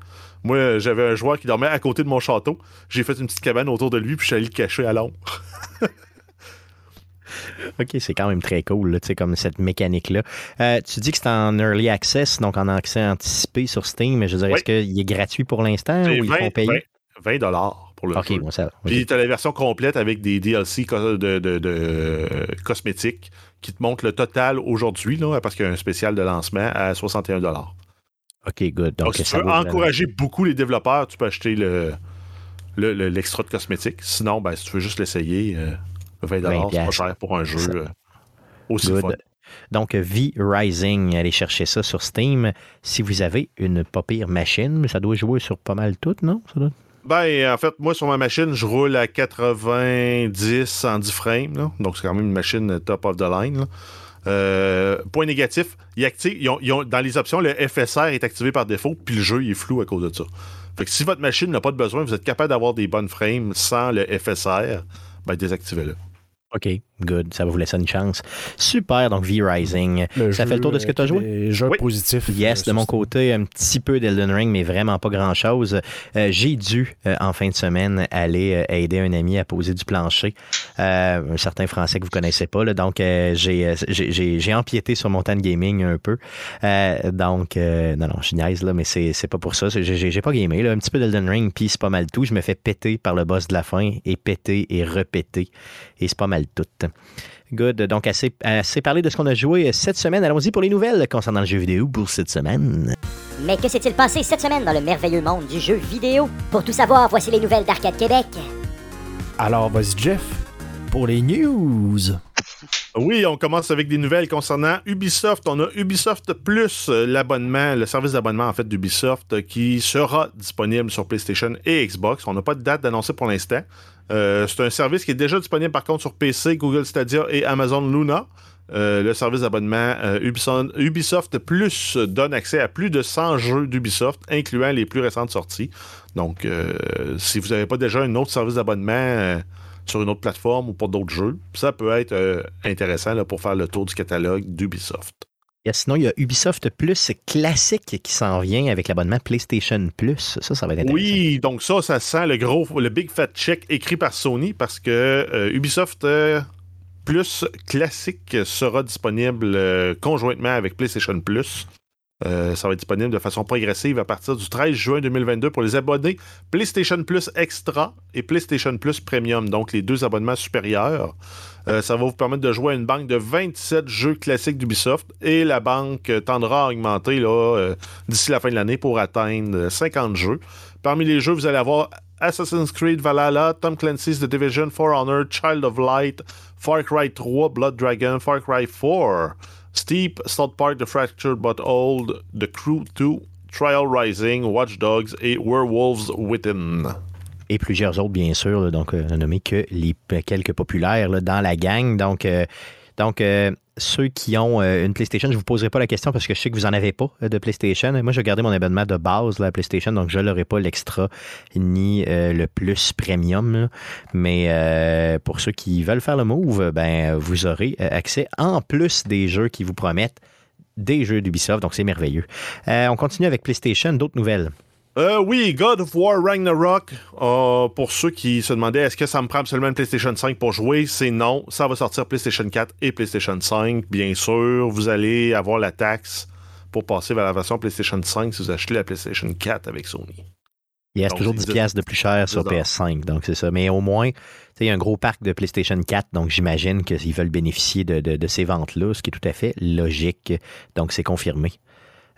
Moi, euh, j'avais un joueur qui dormait à côté de mon château. J'ai fait une petite cabane autour de lui puis je suis allé le cacher à l'ombre. OK, c'est quand même très cool, là, tu sais, comme cette mécanique-là. Euh, tu dis que c'est en early access, donc en accès anticipé sur Steam, mais je veux dire, Oui. est-ce qu'il est gratuit pour l'instant ou il faut 20, payer? 20 20 dollars. pour le OK, jeu. bon, ça. Puis tu as la version complète avec des DLC de, de- de cosmétiques qui te montrent le total aujourd'hui, parce qu'il y a un spécial de lancement à 61 OK, good. Donc, Donc, si tu ça veux vraiment- encourager beaucoup les développeurs, tu peux acheter le le- le- l'extra de cosmétiques. Sinon, ben, si tu veux juste l'essayer, euh, 20 c'est pas cher pour un jeu euh, aussi Good. fun. Donc, V-Rising, allez chercher ça sur Steam. Si vous avez une pas pire machine, ça doit jouer sur pas mal tout, non? Ça doit- Ben, en fait, moi, sur ma machine, je roule à 90 en 10 frames. Donc, c'est quand même une machine top of the line. Euh, point négatif, dans les options, le FSR est activé par défaut, puis le jeu est flou à cause de ça. Fait que si votre machine n'a pas de besoin, vous êtes capable d'avoir des bonnes frames sans le FSR, ben désactivez-le. OK, good. Ça va vous laisser une chance. Super, donc V-Rising. Ça jeu fait le tour de ce que tu as joué? Jeux Oui. positifs. Yes, euh, de sur mon côté, un petit peu d'Elden Ring, mais vraiment pas grand-chose. Euh, J'ai dû, euh, en fin de semaine, aller euh, aider un ami à poser du plancher. Un certain français que vous connaissez pas. là. donc, j'ai empiété sur mon temps de gaming un peu. Donc, non, non, je niaise, là, mais c'est pas pour ça. J'ai pas gamé. Là. Un petit peu d'Elden Ring, puis c'est pas mal tout. Je me fais péter par le boss de la fin, et péter et repéter. Et c'est pas mal tout. Good. Donc, assez, assez parlé de ce qu'on a joué cette semaine. Allons-y pour les nouvelles concernant le jeu vidéo pour cette semaine. Mais que s'est-il passé cette semaine dans le merveilleux monde du jeu vidéo? Pour tout savoir, voici les nouvelles d'Arcade Québec. Alors, vas-y, Jeff, pour les news. Oui, on commence avec des nouvelles concernant Ubisoft. On a Ubisoft Plus, euh, l'abonnement, le service d'abonnement en fait d'Ubisoft euh, qui sera disponible sur PlayStation et Xbox. On n'a pas de date d'annoncer pour l'instant. Euh, c'est un service qui est déjà disponible par contre sur PC, Google Stadia et Amazon Luna. Le service d'abonnement Ubisoft, Ubisoft Plus donne accès à plus de 100 jeux d'Ubisoft, incluant les plus récentes sorties. Donc, si vous n'avez pas déjà un autre service d'abonnement sur une autre plateforme ou pour d'autres jeux, ça peut être euh, intéressant là, pour faire le tour du catalogue d'Ubisoft. Et sinon, il y a Ubisoft Plus classique qui s'en vient avec l'abonnement PlayStation Plus. Ça, ça va être intéressant. Oui, donc ça, ça sent le gros, le big fat check écrit par Sony parce que euh, Ubisoft euh, Plus classique sera disponible euh, conjointement avec PlayStation Plus. Euh, ça va être disponible de façon progressive à partir du 13 juin 2022 pour les abonnés PlayStation Plus Extra et PlayStation Plus Premium, donc les deux abonnements supérieurs. Euh, ça va vous permettre de jouer à une banque de 27 jeux classiques d'Ubisoft et la banque tendra à augmenter euh, d'ici la fin de l'année pour atteindre euh, 50 jeux. Parmi les jeux, vous allez avoir Assassin's Creed Valhalla, Tom Clancy's The Division, For Honor, Child of Light, Far Cry 3, Blood Dragon, Far Cry 4, Steep, South Park, The Fractured But Old, The Crew 2, Trial Rising, Watch Dogs et Werewolves Within. Et plusieurs autres, bien sûr, là, donc euh, nommés que les p- quelques populaires dans la gang. Donc, euh, donc euh, ceux qui ont euh, une PlayStation, je ne vous poserai pas la question parce que je sais que vous n'en avez pas euh, de PlayStation. Moi, je gardé mon abonnement de base à PlayStation, donc je n'aurai pas l'extra ni euh, le plus premium. Mais pour ceux qui veulent faire le move, ben, vous aurez accès en plus des jeux qui vous promettent des jeux d'Ubisoft, donc c'est merveilleux. On continue avec PlayStation, d'autres nouvelles? Euh, oui, God of War Ragnarok. euh, pour ceux qui se demandaient est-ce que ça me prend absolument une PlayStation 5 pour jouer, c'est non. Ça va sortir PlayStation 4 et PlayStation 5. Bien sûr, vous allez avoir la taxe pour passer vers la version PlayStation 5 si vous achetez la PlayStation 4 avec Sony. Il reste Donc, toujours c'est 10 dix- piastres de plus cher sur 10 dollars. PS5, donc c'est ça. Mais au moins, tu sais, il y a un gros parc de PlayStation 4, donc j'imagine qu'ils veulent bénéficier de, de- de ces ventes-là, ce qui est tout à fait logique. Donc c'est confirmé.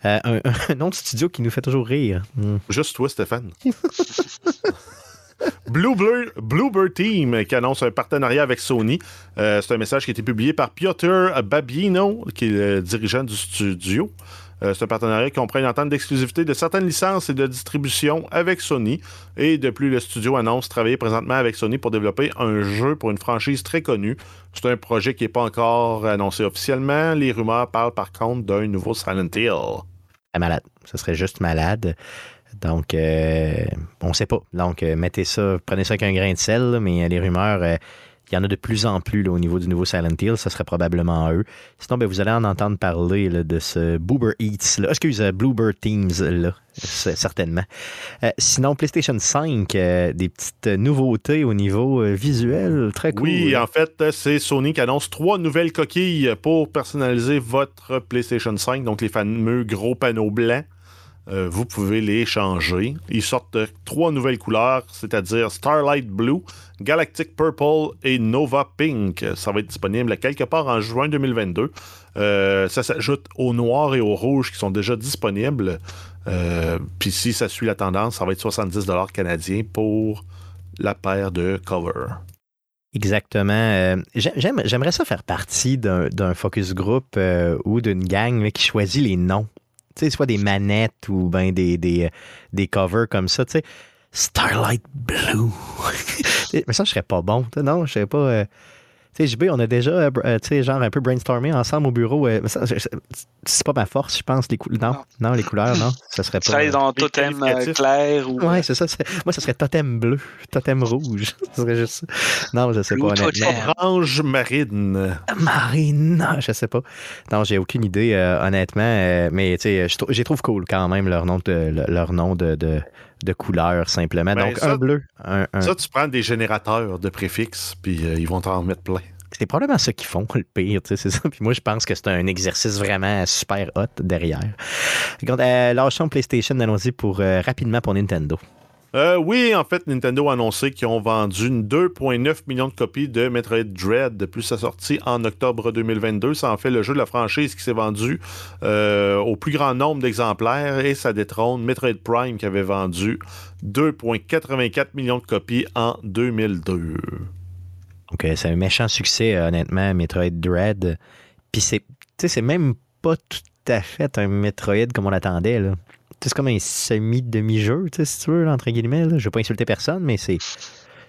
Euh, un, un autre studio qui nous fait toujours rire. Hmm. Juste toi, Stéphane. Bluebird Team qui annonce un partenariat avec Sony. Euh, c'est un message qui a été publié par Piotr Babino, qui est le dirigeant du studio. Euh, c'est un partenariat qui comprend une entente d'exclusivité de certaines licences et de distribution avec Sony. Et de plus, le studio annonce travailler présentement avec Sony pour développer un jeu pour une franchise très connue. C'est un projet qui n'est pas encore annoncé officiellement. Les rumeurs parlent par contre d'un nouveau Silent Hill. Ah, malade. Ce serait juste malade. Donc, euh, on ne sait pas. Donc, euh, mettez ça, prenez ça avec un grain de sel, mais les rumeurs, il y en a de plus en plus au niveau du nouveau Silent Hill. Ça serait probablement eux. Sinon, ben, vous allez en entendre parler de ce Boober Eats, là. excuse, euh, Bluebird Teams, là, certainement. Euh, sinon, PlayStation 5, euh, des petites nouveautés au niveau visuel, très cool. Oui, en fait, c'est Sony qui annonce trois nouvelles coquilles pour personnaliser votre PlayStation 5, donc les fameux gros panneaux blancs. Euh, vous pouvez les changer. Ils sortent trois nouvelles couleurs, c'est-à-dire Starlight Blue, Galactic Purple et Nova Pink. Ça va être disponible quelque part en juin 2022. Euh, ça s'ajoute au noir et au rouge qui sont déjà disponibles. Euh, Puis si ça suit la tendance, ça va être 70$ canadiens pour la paire de cover. Exactement. J'aime- J'aimerais ça faire partie d'un focus group ou d'une gang qui choisit les noms. Sais, soit des manettes ou ben des, des, des covers comme ça. Tu sais, Starlight Blue. Mais ça, je serais pas bon. Non, je serais pas. euh, Tu sais, JB, on a déjà, euh, euh, tu sais, genre un peu brainstormé ensemble au bureau. euh, ça, c'est pas ma force, je pense. Les non, Non. non, les couleurs, non. Ça serait pas. travailles dans les Totem euh, qualificatifs. clair ou Ouais, c'est ça. Moi, ça serait totem bleu, totem rouge. Ce serait juste ça. Non, je sais Blue pas honnêtement. totem. Orange marine. Marine, je sais pas. Non, j'ai aucune idée, euh, honnêtement. euh, mais tu sais, je j'ai trouve cool quand même leur nom de, le- leur nom de, de, de couleur, simplement. Ben, Donc, ça- un bleu, un. un- Ça, tu prends des générateurs de préfixes, puis euh, ils vont t'en mettre plein. C'est probablement ça qu'ils font, le pire, tu sais, c'est ça. Puis moi, je pense que c'est un exercice vraiment super hot derrière. Euh, lâchons PlayStation, allons-y pour, euh, rapidement pour Nintendo. Euh, oui, en fait, Nintendo a annoncé qu'ils ont vendu une 2,9 millions de copies de Metroid Dread depuis sa sortie en octobre 2022. Ça en fait le jeu de la franchise qui s'est vendu euh, au plus grand nombre d'exemplaires et ça détrône Metroid Prime qui avait vendu 2,84 millions de copies en 2002. Donc, euh, c'est un méchant succès, euh, honnêtement, Metroid Dread. Puis c'est, c'est même pas tout à fait un Metroid comme on l'attendait, là. Tu C'est comme un semi-demi-jeu, tu sais, si tu veux, là, entre guillemets. Là. Je veux pas insulter personne, mais c'est,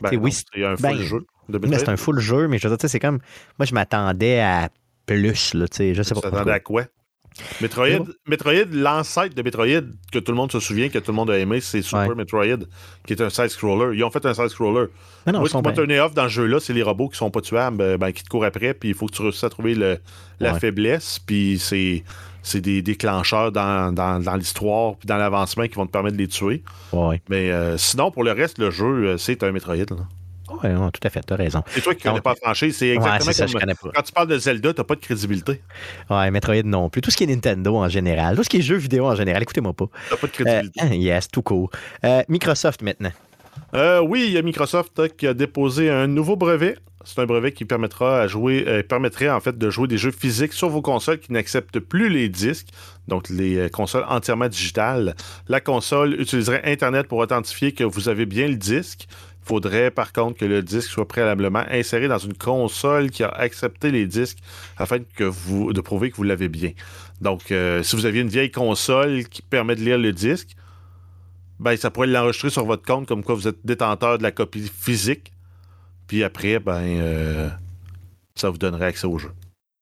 Ben oui, c'est un full ben, jeu mais Metroid. c'est un full jeu, mais je veux dire, tu c'est comme. Moi, je m'attendais à plus, là, tu sais. Je sais Tu pas. t'attendais à quoi? Metroid. Metroid l'ancêtre de Metroid que tout le monde se souvient, que tout le monde a aimé, c'est Super Ouais. Metroid, qui est un side-scroller. Ils ont fait un side-scroller. Non, Moi, ce qui m'a turné off dans ce jeu-là, c'est les robots qui sont pas tuables, euh, ben, qui te courent après, puis il faut que tu réussisses à trouver le- la Ouais. faiblesse, puis c'est, c'est des déclencheurs dans, dans- dans l'histoire, puis dans l'avancement qui vont te permettre de les tuer. Ouais, Mais euh, sinon, pour le reste, le jeu, euh, c'est un Metroid. là. ouais, tout à fait, t'as raison. C'est toi qui connais Donc- pas la franchise, c'est exactement ça, je comme connais pas. quand tu parles de Zelda, t'as pas de crédibilité. Ouais, Metroid non plus. Tout ce qui est Nintendo en général, tout ce qui est jeux vidéo en général, écoutez-moi pas. T'as pas de Euh, crédibilité. yes, tout court. Euh, Microsoft maintenant. Euh, oui, il y a Microsoft euh, qui a déposé un nouveau brevet. C'est un brevet qui permettra euh, permettrait en fait de jouer des jeux physiques sur vos consoles qui n'acceptent plus les disques, donc les consoles entièrement digitales. La console utiliserait Internet pour authentifier que vous avez bien le disque. Il faudrait par contre que le disque soit préalablement inséré dans une console qui a accepté les disques afin que vous, de prouver que vous l'avez bien. Donc, si vous aviez une vieille console qui permet de lire le disque, ben, ça pourrait l'enregistrer sur votre compte comme quoi vous êtes détenteur de la copie physique. Puis après, ben, euh, ça vous donnerait accès au jeu.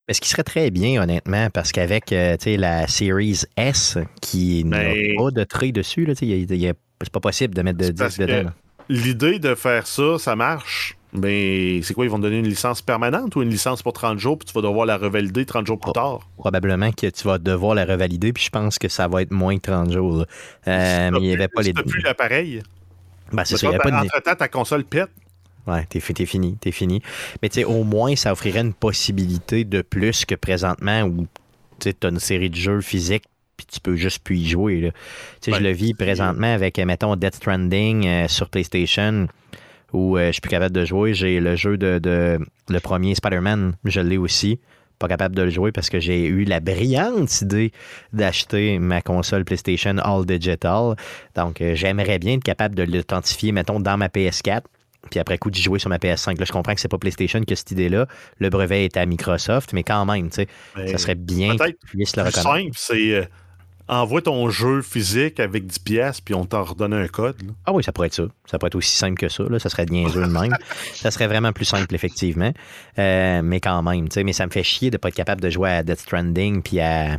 Ce qui serait très bien, honnêtement, parce qu'avec euh, la Series S qui Mais- n'a pas de trait dessus, c'est pas possible de mettre de disque dedans. L'idée de faire ça, ça marche. Mais c'est quoi, ils vont te donner une licence permanente ou une licence pour 30 jours, puis tu vas devoir la revalider 30 jours plus Oh. tard? Probablement que tu vas devoir la revalider, puis je pense que ça va être moins que 30 jours. Euh, mais il n'y avait pas les. T'as plus l'appareil. Ben, c'est ça, il n'y pas de. Entre-temps, ta console pète. Ouais, t'es, t'es fini, t'es fini. Mais tu sais, au moins, ça offrirait une possibilité de plus que présentement où tu as une série de jeux physiques puis tu peux juste plus y jouer. là. Tu sais, Ouais. Je le vis présentement avec, euh, mettons, Death Stranding euh, sur PlayStation où euh, je suis plus capable de jouer. J'ai le jeu de, de- le premier Spider-Man, je l'ai aussi. Pas capable de le jouer parce que j'ai eu la brillante idée d'acheter ma console PlayStation All Digital. Donc, euh, j'aimerais bien être capable de l'authentifier, mettons, dans ma PS4 puis après coup d'y jouer sur ma PS5. Là, je comprends que c'est pas PlayStation qui a cette idée-là. Le brevet est à Microsoft, mais quand même, tu sais, ça serait bien qu'ils puissent le reconnaître. simple, c'est euh, envoie ton jeu physique avec 10 pièces, puis on t'en redonne un code. là. Ah oui, ça pourrait être ça. Ça pourrait être aussi simple que ça. Là. Ça serait niaiseux de même. ça serait vraiment plus simple, effectivement. Euh, mais quand même, tu sais, mais ça me fait chier de pas être capable de jouer à Death Stranding puis à.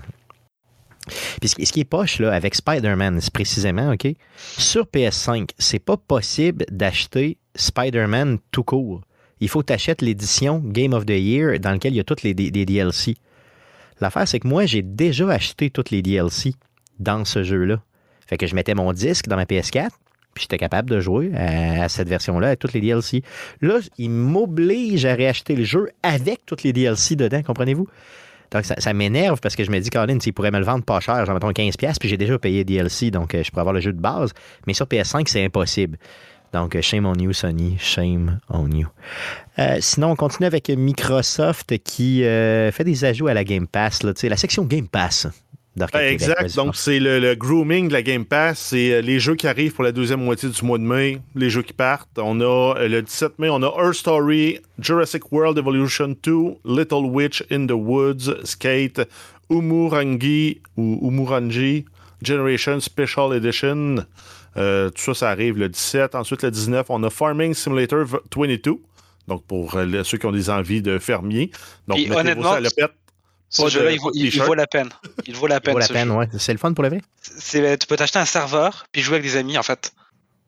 Puis ce qui- est poche là, avec Spider-Man, c'est précisément, OK? Sur PS5, c'est pas possible d'acheter Spider-Man tout court. Il faut que tu achètes l'édition Game of the Year dans laquelle il y a toutes les, DLC. L'affaire, c'est que moi, j'ai déjà acheté toutes les DLC dans ce jeu-là. Fait que je mettais mon disque dans ma PS4, puis j'étais capable de jouer à, à cette version-là, avec toutes les DLC. Là, il m'oblige à réacheter le jeu avec toutes les DLC dedans, comprenez-vous? Donc, ça, ça m'énerve parce que je me dis, Colin, s'il pourrait me le vendre pas cher, j'en mettons 15$, puis j'ai déjà payé DLC, donc euh, je pourrais avoir le jeu de base. Mais sur PS5, c'est impossible. Donc, shame on you, Sony. Shame on you. Euh, sinon, on continue avec Microsoft qui euh, fait des ajouts à la Game Pass, là, la section Game Pass. Ouais, exact. Donc, c'est le, le grooming de la Game Pass. C'est euh, les jeux qui arrivent pour la deuxième moitié du mois de mai, les jeux qui partent. On a le 17 mai, on a Earth Story, Jurassic World Evolution 2, Little Witch in the Woods, Skate, Umurangi ou Umurangi, Generation Special Edition. Euh, tout ça, ça arrive le 17. Ensuite, le 19, on a Farming Simulator v- 22. Donc, pour euh, ceux qui ont des envies de fermiers. Donc, Puis, honnêtement, ça à l'opette. Ce jeu-là, il, vaut- il- il la peine. Il vaut la peine. vaut la ce peine, jeu. ouais. C'est le fun pour vrai? C'est- tu peux t'acheter un serveur puis jouer avec des amis en fait.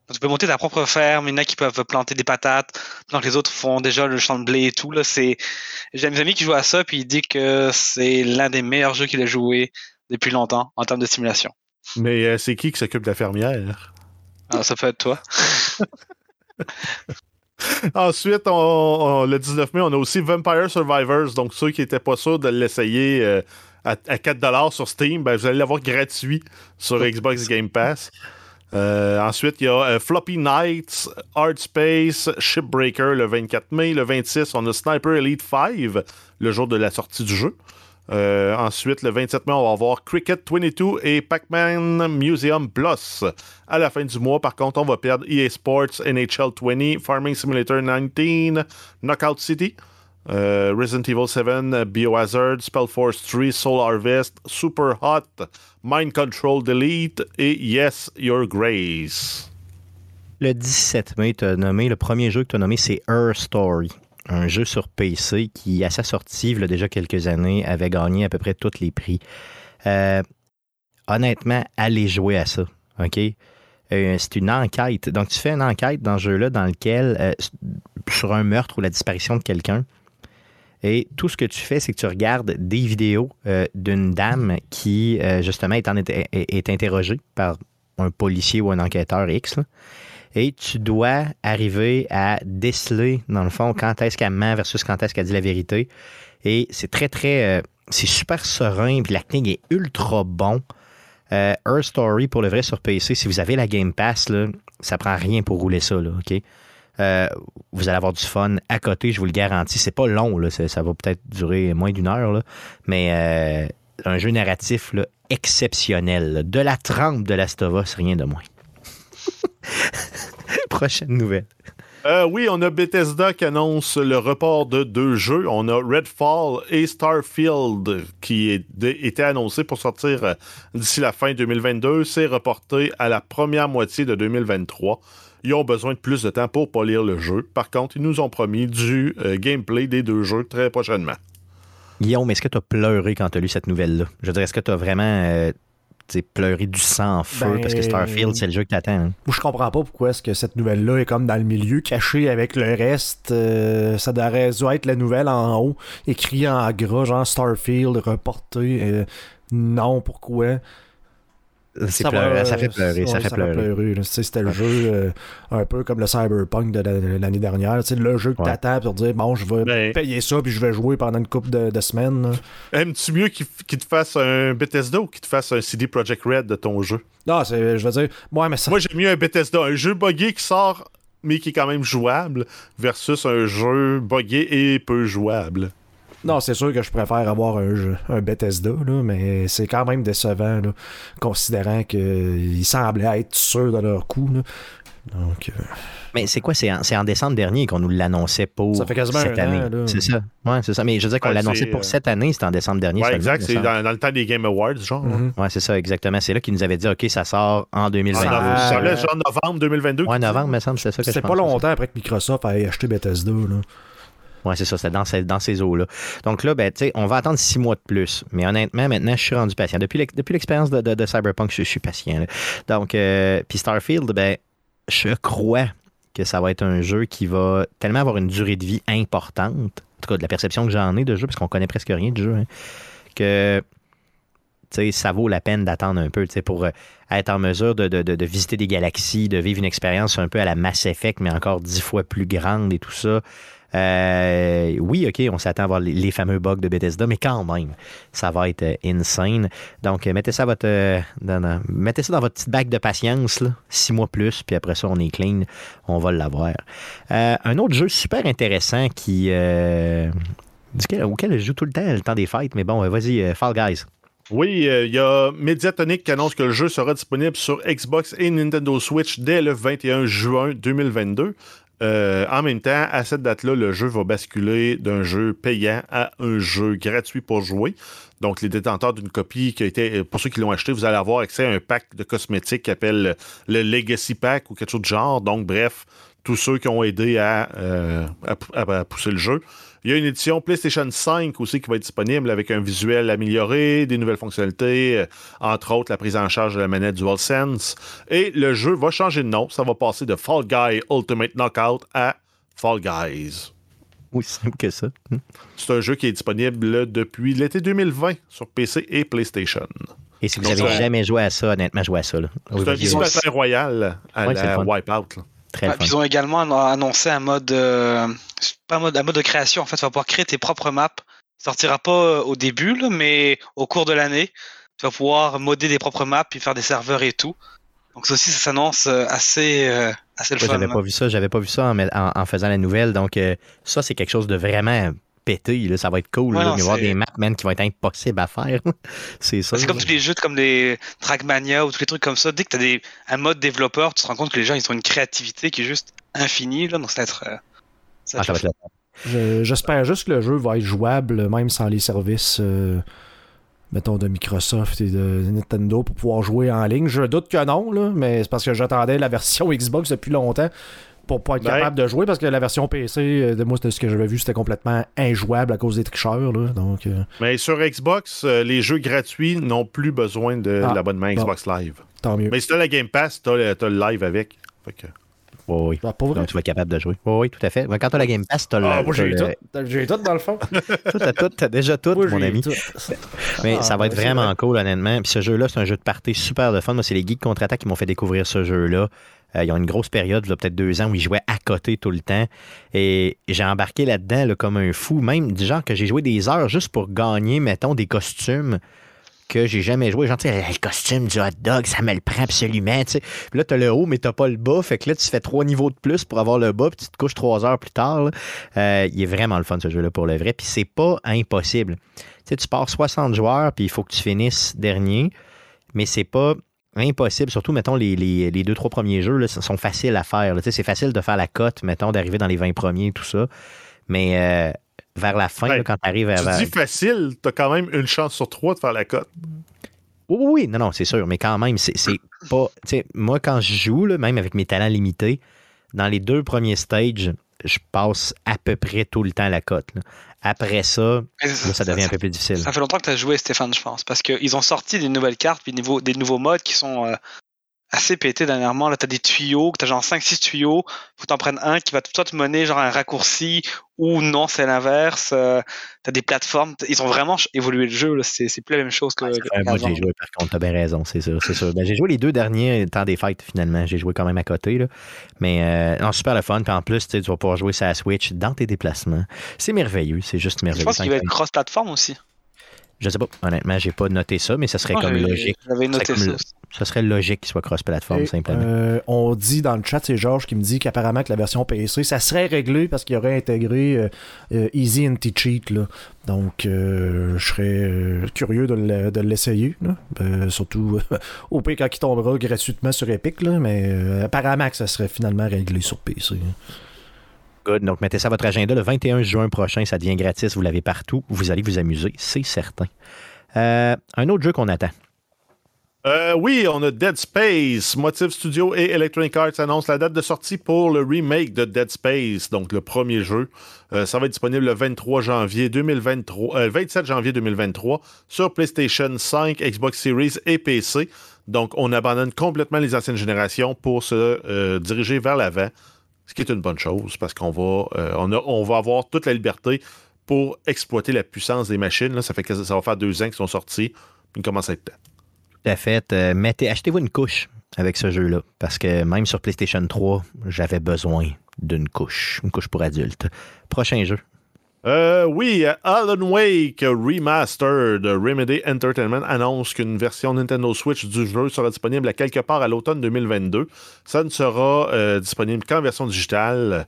Donc, tu peux monter ta propre ferme, il y en a qui peuvent planter des patates, pendant que les autres font déjà le champ de blé et tout. Là, c'est... J'ai des amis qui jouent à ça, puis il dit que c'est l'un des meilleurs jeux qu'il a joué depuis longtemps en termes de simulation. Mais euh, c'est qui qui s'occupe de la fermière? Alors, ça peut être toi. Ensuite, on- on- le 19 mai, on a aussi Vampire Survivors. Donc, ceux qui n'étaient pas sûrs de l'essayer euh, à, à 4$ sur Steam, ben, vous allez l'avoir gratuit sur Xbox Game Pass. Euh, ensuite, il y a euh, Floppy Nights, Art Space, Shipbreaker le 24 mai. Le 26, on a Sniper Elite 5, le jour de la sortie du jeu. Euh, ensuite, le 27 mai, on va avoir Cricket 22 et Pac-Man Museum Plus. À la fin du mois, par contre, on va perdre EA Sports, NHL 20, Farming Simulator 19, Knockout City, euh, Resident Evil 7, Biohazard, Spellforce 3, Soul Harvest, Super Hot, Mind Control Delete et Yes, Your Grace. Le 17 mai, le premier jeu que tu as nommé, c'est Her Story. Un jeu sur PC qui, à sa sortie, il y a déjà quelques années, avait gagné à peu près tous les prix. Euh, honnêtement, allez jouer à ça. Euh, c'est une enquête. Donc, tu fais une enquête dans ce jeu-là dans lequel, euh, sur un meurtre ou la disparition de quelqu'un, et tout ce que tu fais, c'est que tu regardes des vidéos d'une dame qui, justement, est, interrogée par un policier ou un enquêteur X. et tu dois arriver à déceler, dans le fond, quand est-ce qu'elle ment versus quand est-ce qu'elle dit la vérité. Et c'est très, très. euh, c'est super serein, puis l'acting est ultra bon. Euh, Her Story, pour le vrai, sur PC, si vous avez la Game Pass, là, ça prend rien pour rouler ça, OK? Euh, vous allez avoir du fun à côté, je vous le garantis. C'est pas long, ça, va peut-être durer moins d'une heure, mais euh, un jeu narratif exceptionnel. De la trempe de l'Astova, c'est rien de moins. Prochaine nouvelle. Euh, oui, on a Bethesda qui annonce le report de deux jeux. On a Redfall et Starfield qui est- étaient annoncés pour sortir euh, d'ici la fin 2022. C'est reporté à la première moitié de 2023. Ils ont besoin de plus de temps pour polir le jeu. Par contre, ils nous ont promis du euh, gameplay des deux jeux très prochainement. Guillaume, est-ce que tu as pleuré quand tu as lu cette nouvelle-là? Je veux dire, est-ce que tu as vraiment euh, pleuré du sang en feu? Parce que Starfield, c'est le jeu que t'attends. hein. Je comprends pas pourquoi est-ce que cette nouvelle-là est comme dans le milieu, cachée avec le reste. Euh, ça devrait être la nouvelle en haut, écrit en gras, genre Starfield, reporté. Euh, non, pourquoi? Va, pleurant, ça fait euh, pleurer, ça ouais, fait pleurer. Tu sais, C'était le jeu euh, un peu comme le Cyberpunk de la- l'année dernière. Le jeu que Ouais. t'attends pour dire bon, je vais Ben- payer ça puis je vais jouer pendant une couple de, de semaines. Aimes-tu mieux qu'il te fasse un Bethesda ou qu'il te fasse un CD Projekt Red de ton jeu? Non, c'est, je veux dire, ouais, mais ça. Moi, j'aime mieux un Bethesda, un jeu buggé qui sort, mais qui est quand même jouable, versus un jeu buggé et peu jouable. Non, c'est sûr que je préfère avoir un, jeu- un Bethesda, là, mais c'est quand même décevant, là, considérant qu'ils semblaient être sûrs de leur coup. là. Donc, euh, Mais c'est quoi? C'est en, c'est en décembre dernier qu'on nous l'annonçait pour Ça fait quasiment cette un an, année. là. C'est ça. Ouais, c'est ça. Mais je veux dire qu'on Ouais, l'annonçait pour euh, cette année, c'était en décembre dernier. Ouais, exact, c'est dans, dans le temps des Game Awards, genre. mhm. Ouais, c'est ça, exactement. C'est là qu'ils nous avaient dit, OK, ça sort en En 2022. novembre, Ah, ça euh, genre novembre 2022. Ouais, novembre, me semble, c'est ça que je c'était pas pense, longtemps après que Microsoft ait acheté Bethesda. Là. Oui, c'est ça, c'est dans, ces- eaux-là. Donc là, ben, on va attendre six mois de plus. Mais honnêtement, maintenant, je suis rendu patient. Depuis l'ex- depuis l'expérience de, Cyberpunk, je, suis patient. Donc, euh, puis Starfield, ben, je crois que ça va être un jeu qui va tellement avoir une durée de vie importante, en tout cas de la perception que j'en ai de jeu, parce qu'on connaît presque rien du jeu, hein, que ça vaut la peine d'attendre un peu pour euh, être en mesure de- de visiter des galaxies, de vivre une expérience un peu à la Mass Effect, mais encore dix fois plus grande et tout ça. Euh, oui, OK, on s'attend à voir les, fameux bugs de Bethesda, mais quand même, ça va être euh, insane. Donc, euh, mettez ça, dans, votre petite bague de patience, six mois plus, puis après ça, on est clean, on va l'avoir. Un autre jeu super intéressant qui, duquel- auquel je joue tout le temps, le temps des fêtes, mais bon, vas-y, Fall Guys. Oui, il y a Mediatonic qui annonce que le jeu sera disponible sur Xbox et Nintendo Switch dès le 21 juin 2022. Euh, en même temps, à cette date-là, le jeu va basculer d'un jeu payant à un jeu gratuit pour jouer. Donc, les détenteurs d'une copie qui a été, pour ceux qui l'ont acheté, vous allez avoir accès à un pack de cosmétiques qui appelle le Legacy Pack ou quelque chose de genre. Donc, bref, tous ceux qui ont aidé euh, à pousser le jeu. Il y a une édition PlayStation 5 aussi qui va être disponible avec un visuel amélioré, des nouvelles fonctionnalités, euh, entre autres la prise en charge de la manette DualSense. Et le jeu va changer de nom. Ça va passer de Fall Guy Ultimate Knockout à Fall Guys. Aussi simple que ça. C'est un jeu qui est disponible depuis l'été 2020 sur PC et PlayStation. Et si vous n'avez jamais joué à ça, honnêtement, jouez à ça. là. Oui, C'est un petit Royale à Ouais, c'est la. Wipeout. là. Très Ouais, fun. ils ont également annon- annoncé un mode, euh, pas un mode, un mode de création. En fait, tu vas pouvoir créer tes propres maps. Il sortira pas euh, au début, là, mais au cours de l'année, tu vas pouvoir modder des propres maps puis faire des serveurs et tout. Donc ça aussi, ça s'annonce euh, assez, euh, assez le fun. j'avais pas vu ça, j'avais pas vu ça en, met- en- en faisant la nouvelle. Donc, euh, ça, c'est quelque chose de vraiment pété. là. Ça va être cool. Ouais, là. non, Il va y avoir des maps, man, qui vont être impossibles à faire. c'est ça. C'est comme tous les jeux comme les Trackmania ou tous les trucs comme ça. Dès que tu as des, un mode développeur, tu te rends compte que les gens ils ont une créativité qui est juste infinie. Là, donc ça va être. euh, ça va Ah, être Je- J'espère juste que le jeu va être jouable, même sans les services, euh, mettons, de Microsoft et de Nintendo pour pouvoir jouer en ligne. Je doute que non, là, mais c'est parce que j'attendais la version Xbox depuis longtemps pour pas être Ben- capable de jouer parce que la version PC, euh, de moi, c'était ce que j'avais vu, c'était complètement injouable à cause des tricheurs. Là, donc, euh, Mais sur Xbox, euh, les jeux gratuits n'ont plus besoin de Ah, l'abonnement bon. Xbox Live. tant mieux. Mais si t'as la Game Pass, t'as le, t'as le live avec. Fait que- Oui, oui. Ah, pour vrai? Donc, tu vas être capable de jouer. Oui, oui, tout à fait. Quand tu as la Game Pass, tu as le. Ah, moi, j'ai t'as le- tout. J'ai tout dans le fond. tout, t'as tout, t'as déjà tout, Moi, mon ami. tout. Mais Ah, ça va être vraiment vrai. cool, honnêtement. Puis ce jeu-là, c'est un jeu de party super de fun. Moi, c'est les Geeks Contre-Attaque qui m'ont fait découvrir ce jeu-là. Euh, ils ont une grosse période, a peut-être deux ans, où ils jouaient à côté tout le temps. Et j'ai embarqué là-dedans là, comme un fou. Même du genre que j'ai joué des heures juste pour gagner, mettons, des costumes que j'ai jamais joué. Genre, tu sais, le costume du hot dog, ça me le prend absolument. tu. Puis là, t'as le haut, mais t'as pas le bas. Fait que là, tu fais trois niveaux de plus pour avoir le bas, puis tu te couches trois heures plus tard. là. Euh, il est vraiment le fun, ce jeu-là, pour le vrai. Puis c'est pas impossible. Tu sais, tu pars 60 joueurs, puis il faut que tu finisses dernier, mais c'est pas impossible. Surtout, mettons, les, les, les deux, trois premiers jeux là, sont faciles à faire. Tu C'est facile de faire la cote, mettons, d'arriver dans les 20 premiers, tout ça. Mais euh, vers la fin, Ouais. là, quand tu arrives à. Tu dis facile, t'as quand même une chance sur trois de faire la cote. Oui, oui, non, non, c'est sûr, mais quand même, c'est pas. Tu moi, quand je joue, là, même avec mes talents limités, dans les deux premiers stages, je passe à peu près tout le temps la cote. Après ça, Mais là, ça devient un peu plus difficile. Ça fait longtemps que tu as joué, Stéphane, je pense, parce qu'ils ont sorti des nouvelles cartes puis des nouveaux, des nouveaux modes qui sont euh, assez pétés dernièrement. Là, tu as des tuyaux, tu as genre 5-6 tuyaux, faut que tu en prennes un qui va soit te mener genre un raccourci ou non, c'est l'inverse. Euh, tu as des plateformes, ils ont vraiment évolué le jeu, c'est c'est plus la même chose que. Ouais, vrai, moi, j'ai joué, par contre, t'as bien raison, c'est sûr, c'est sûr. Ben, j'ai joué les deux derniers temps des fêtes, finalement. J'ai joué quand même à côté, là. Mais, euh, non, super le fun. Puis en plus, tu vas pouvoir jouer ça à Switch dans tes déplacements. C'est merveilleux, c'est juste Je merveilleux. pense qu'il va être cross-platform aussi. Je sais pas, honnêtement, j'ai pas noté ça, mais ça serait comme logique. J'avais noté comme ça. Ça serait logique qu'il soit cross-platform, simplement. euh, on dit dans le chat, c'est Georges qui me dit qu'apparemment que la version PC, ça serait réglé parce qu'il aurait intégré euh, euh, Easy Anti-Cheat. là. Donc, euh, je serais euh, curieux de le- de l'essayer. là. Euh, surtout au pire quand il tombera gratuitement sur Epic. Là, mais euh, apparemment que ça serait finalement réglé sur PC. Good. Donc, mettez ça à votre agenda. Le 21 juin prochain, ça devient gratis. Vous l'avez partout. Vous allez vous amuser, c'est certain. Euh, un autre jeu qu'on attend. Euh, oui, on a Dead Space. Motive Studio et Electronic Arts annoncent la date de sortie pour le remake de Dead Space, donc le premier jeu. Euh, ça va être disponible le 23 janvier 2023, euh, 27 janvier 2023 sur PlayStation 5, Xbox Series et PC. Donc, on abandonne complètement les anciennes générations pour se diriger vers l'avant, ce qui est une bonne chose parce qu'on va, euh, on, a- on va avoir toute la liberté pour exploiter la puissance des machines. Ça fait ça va faire deux ans qu'ils sont sortis. Puis il commence à être temps. Tout à fait. Euh, mettez, achetez-vous une couche. avec ce jeu-là. Parce que même sur PlayStation 3, j'avais besoin d'une couche, une couche pour adultes. Prochain jeu. Euh, oui, Alan Wake Remastered Remedy Entertainment annonce qu'une version Nintendo Switch du jeu sera disponible à quelque part à l'automne 2022. Ça ne sera euh, disponible qu'en version digitale,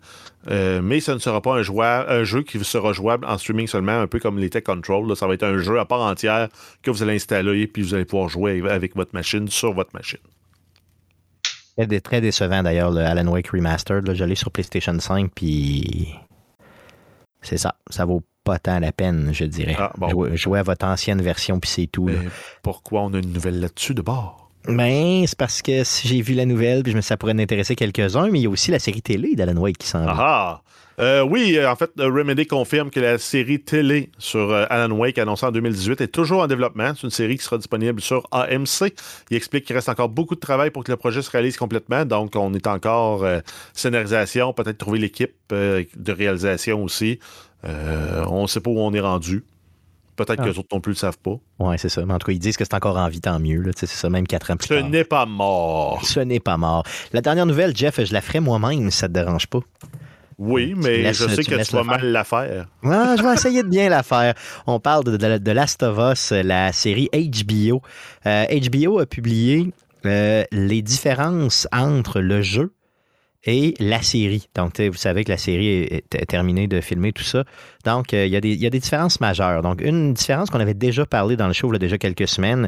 euh, mais ça ne sera pas un, jeu qui sera jouable en streaming seulement, un peu comme les Tech Control. Ça va être un jeu à part entière que vous allez installer puis vous allez pouvoir jouer avec votre machine sur votre machine. Très, très décevant d'ailleurs, le Alan Wake Remastered. Je l'ai sur PlayStation 5 puis c'est ça. Ça vaut pas tant la peine, je dirais. Ah, jouer, à votre ancienne version, puis c'est tout. pourquoi on a une nouvelle là-dessus de bord? Ben, c'est parce que j'ai vu la nouvelle, puis je me ça pourrait m'intéresser quelques-uns, mais il y a aussi la série télé d'Alan Wake qui s'en va. Ah! Euh, oui, euh, en fait, Remedy confirme que la série télé sur euh, Alan Wake annoncée en 2018 est toujours en développement. C'est une série qui sera disponible sur AMC. Il explique qu'il reste encore beaucoup de travail pour que le projet se réalise complètement. Donc, on est encore scénarisation, peut-être trouver l'équipe de réalisation aussi. on ne sait pas où on est rendu. Peut-être que ah. les autres non plus ne le savent pas. Oui, c'est ça. Mais en tout cas, ils disent que c'est encore en vie, tant mieux. C'est ça, même quatre ans plus Ce n'est pas mort. Ce n'est pas mort. La dernière nouvelle, Jeff, je la ferai moi-même si ça ne te dérange pas. Oui, mais je sais que tu vas mal la faire. Ah, je vais essayer de bien la faire. On parle de, de, Last of Us, la série HBO. HBO euh, a publié euh, les différences entre le jeu et la série. Donc, vous savez que la série est, terminée de filmer tout ça. Donc, euh, il, y a des, y, a des différences majeures. Donc, une différence qu'on avait déjà parlé dans le show il y a déjà quelques semaines,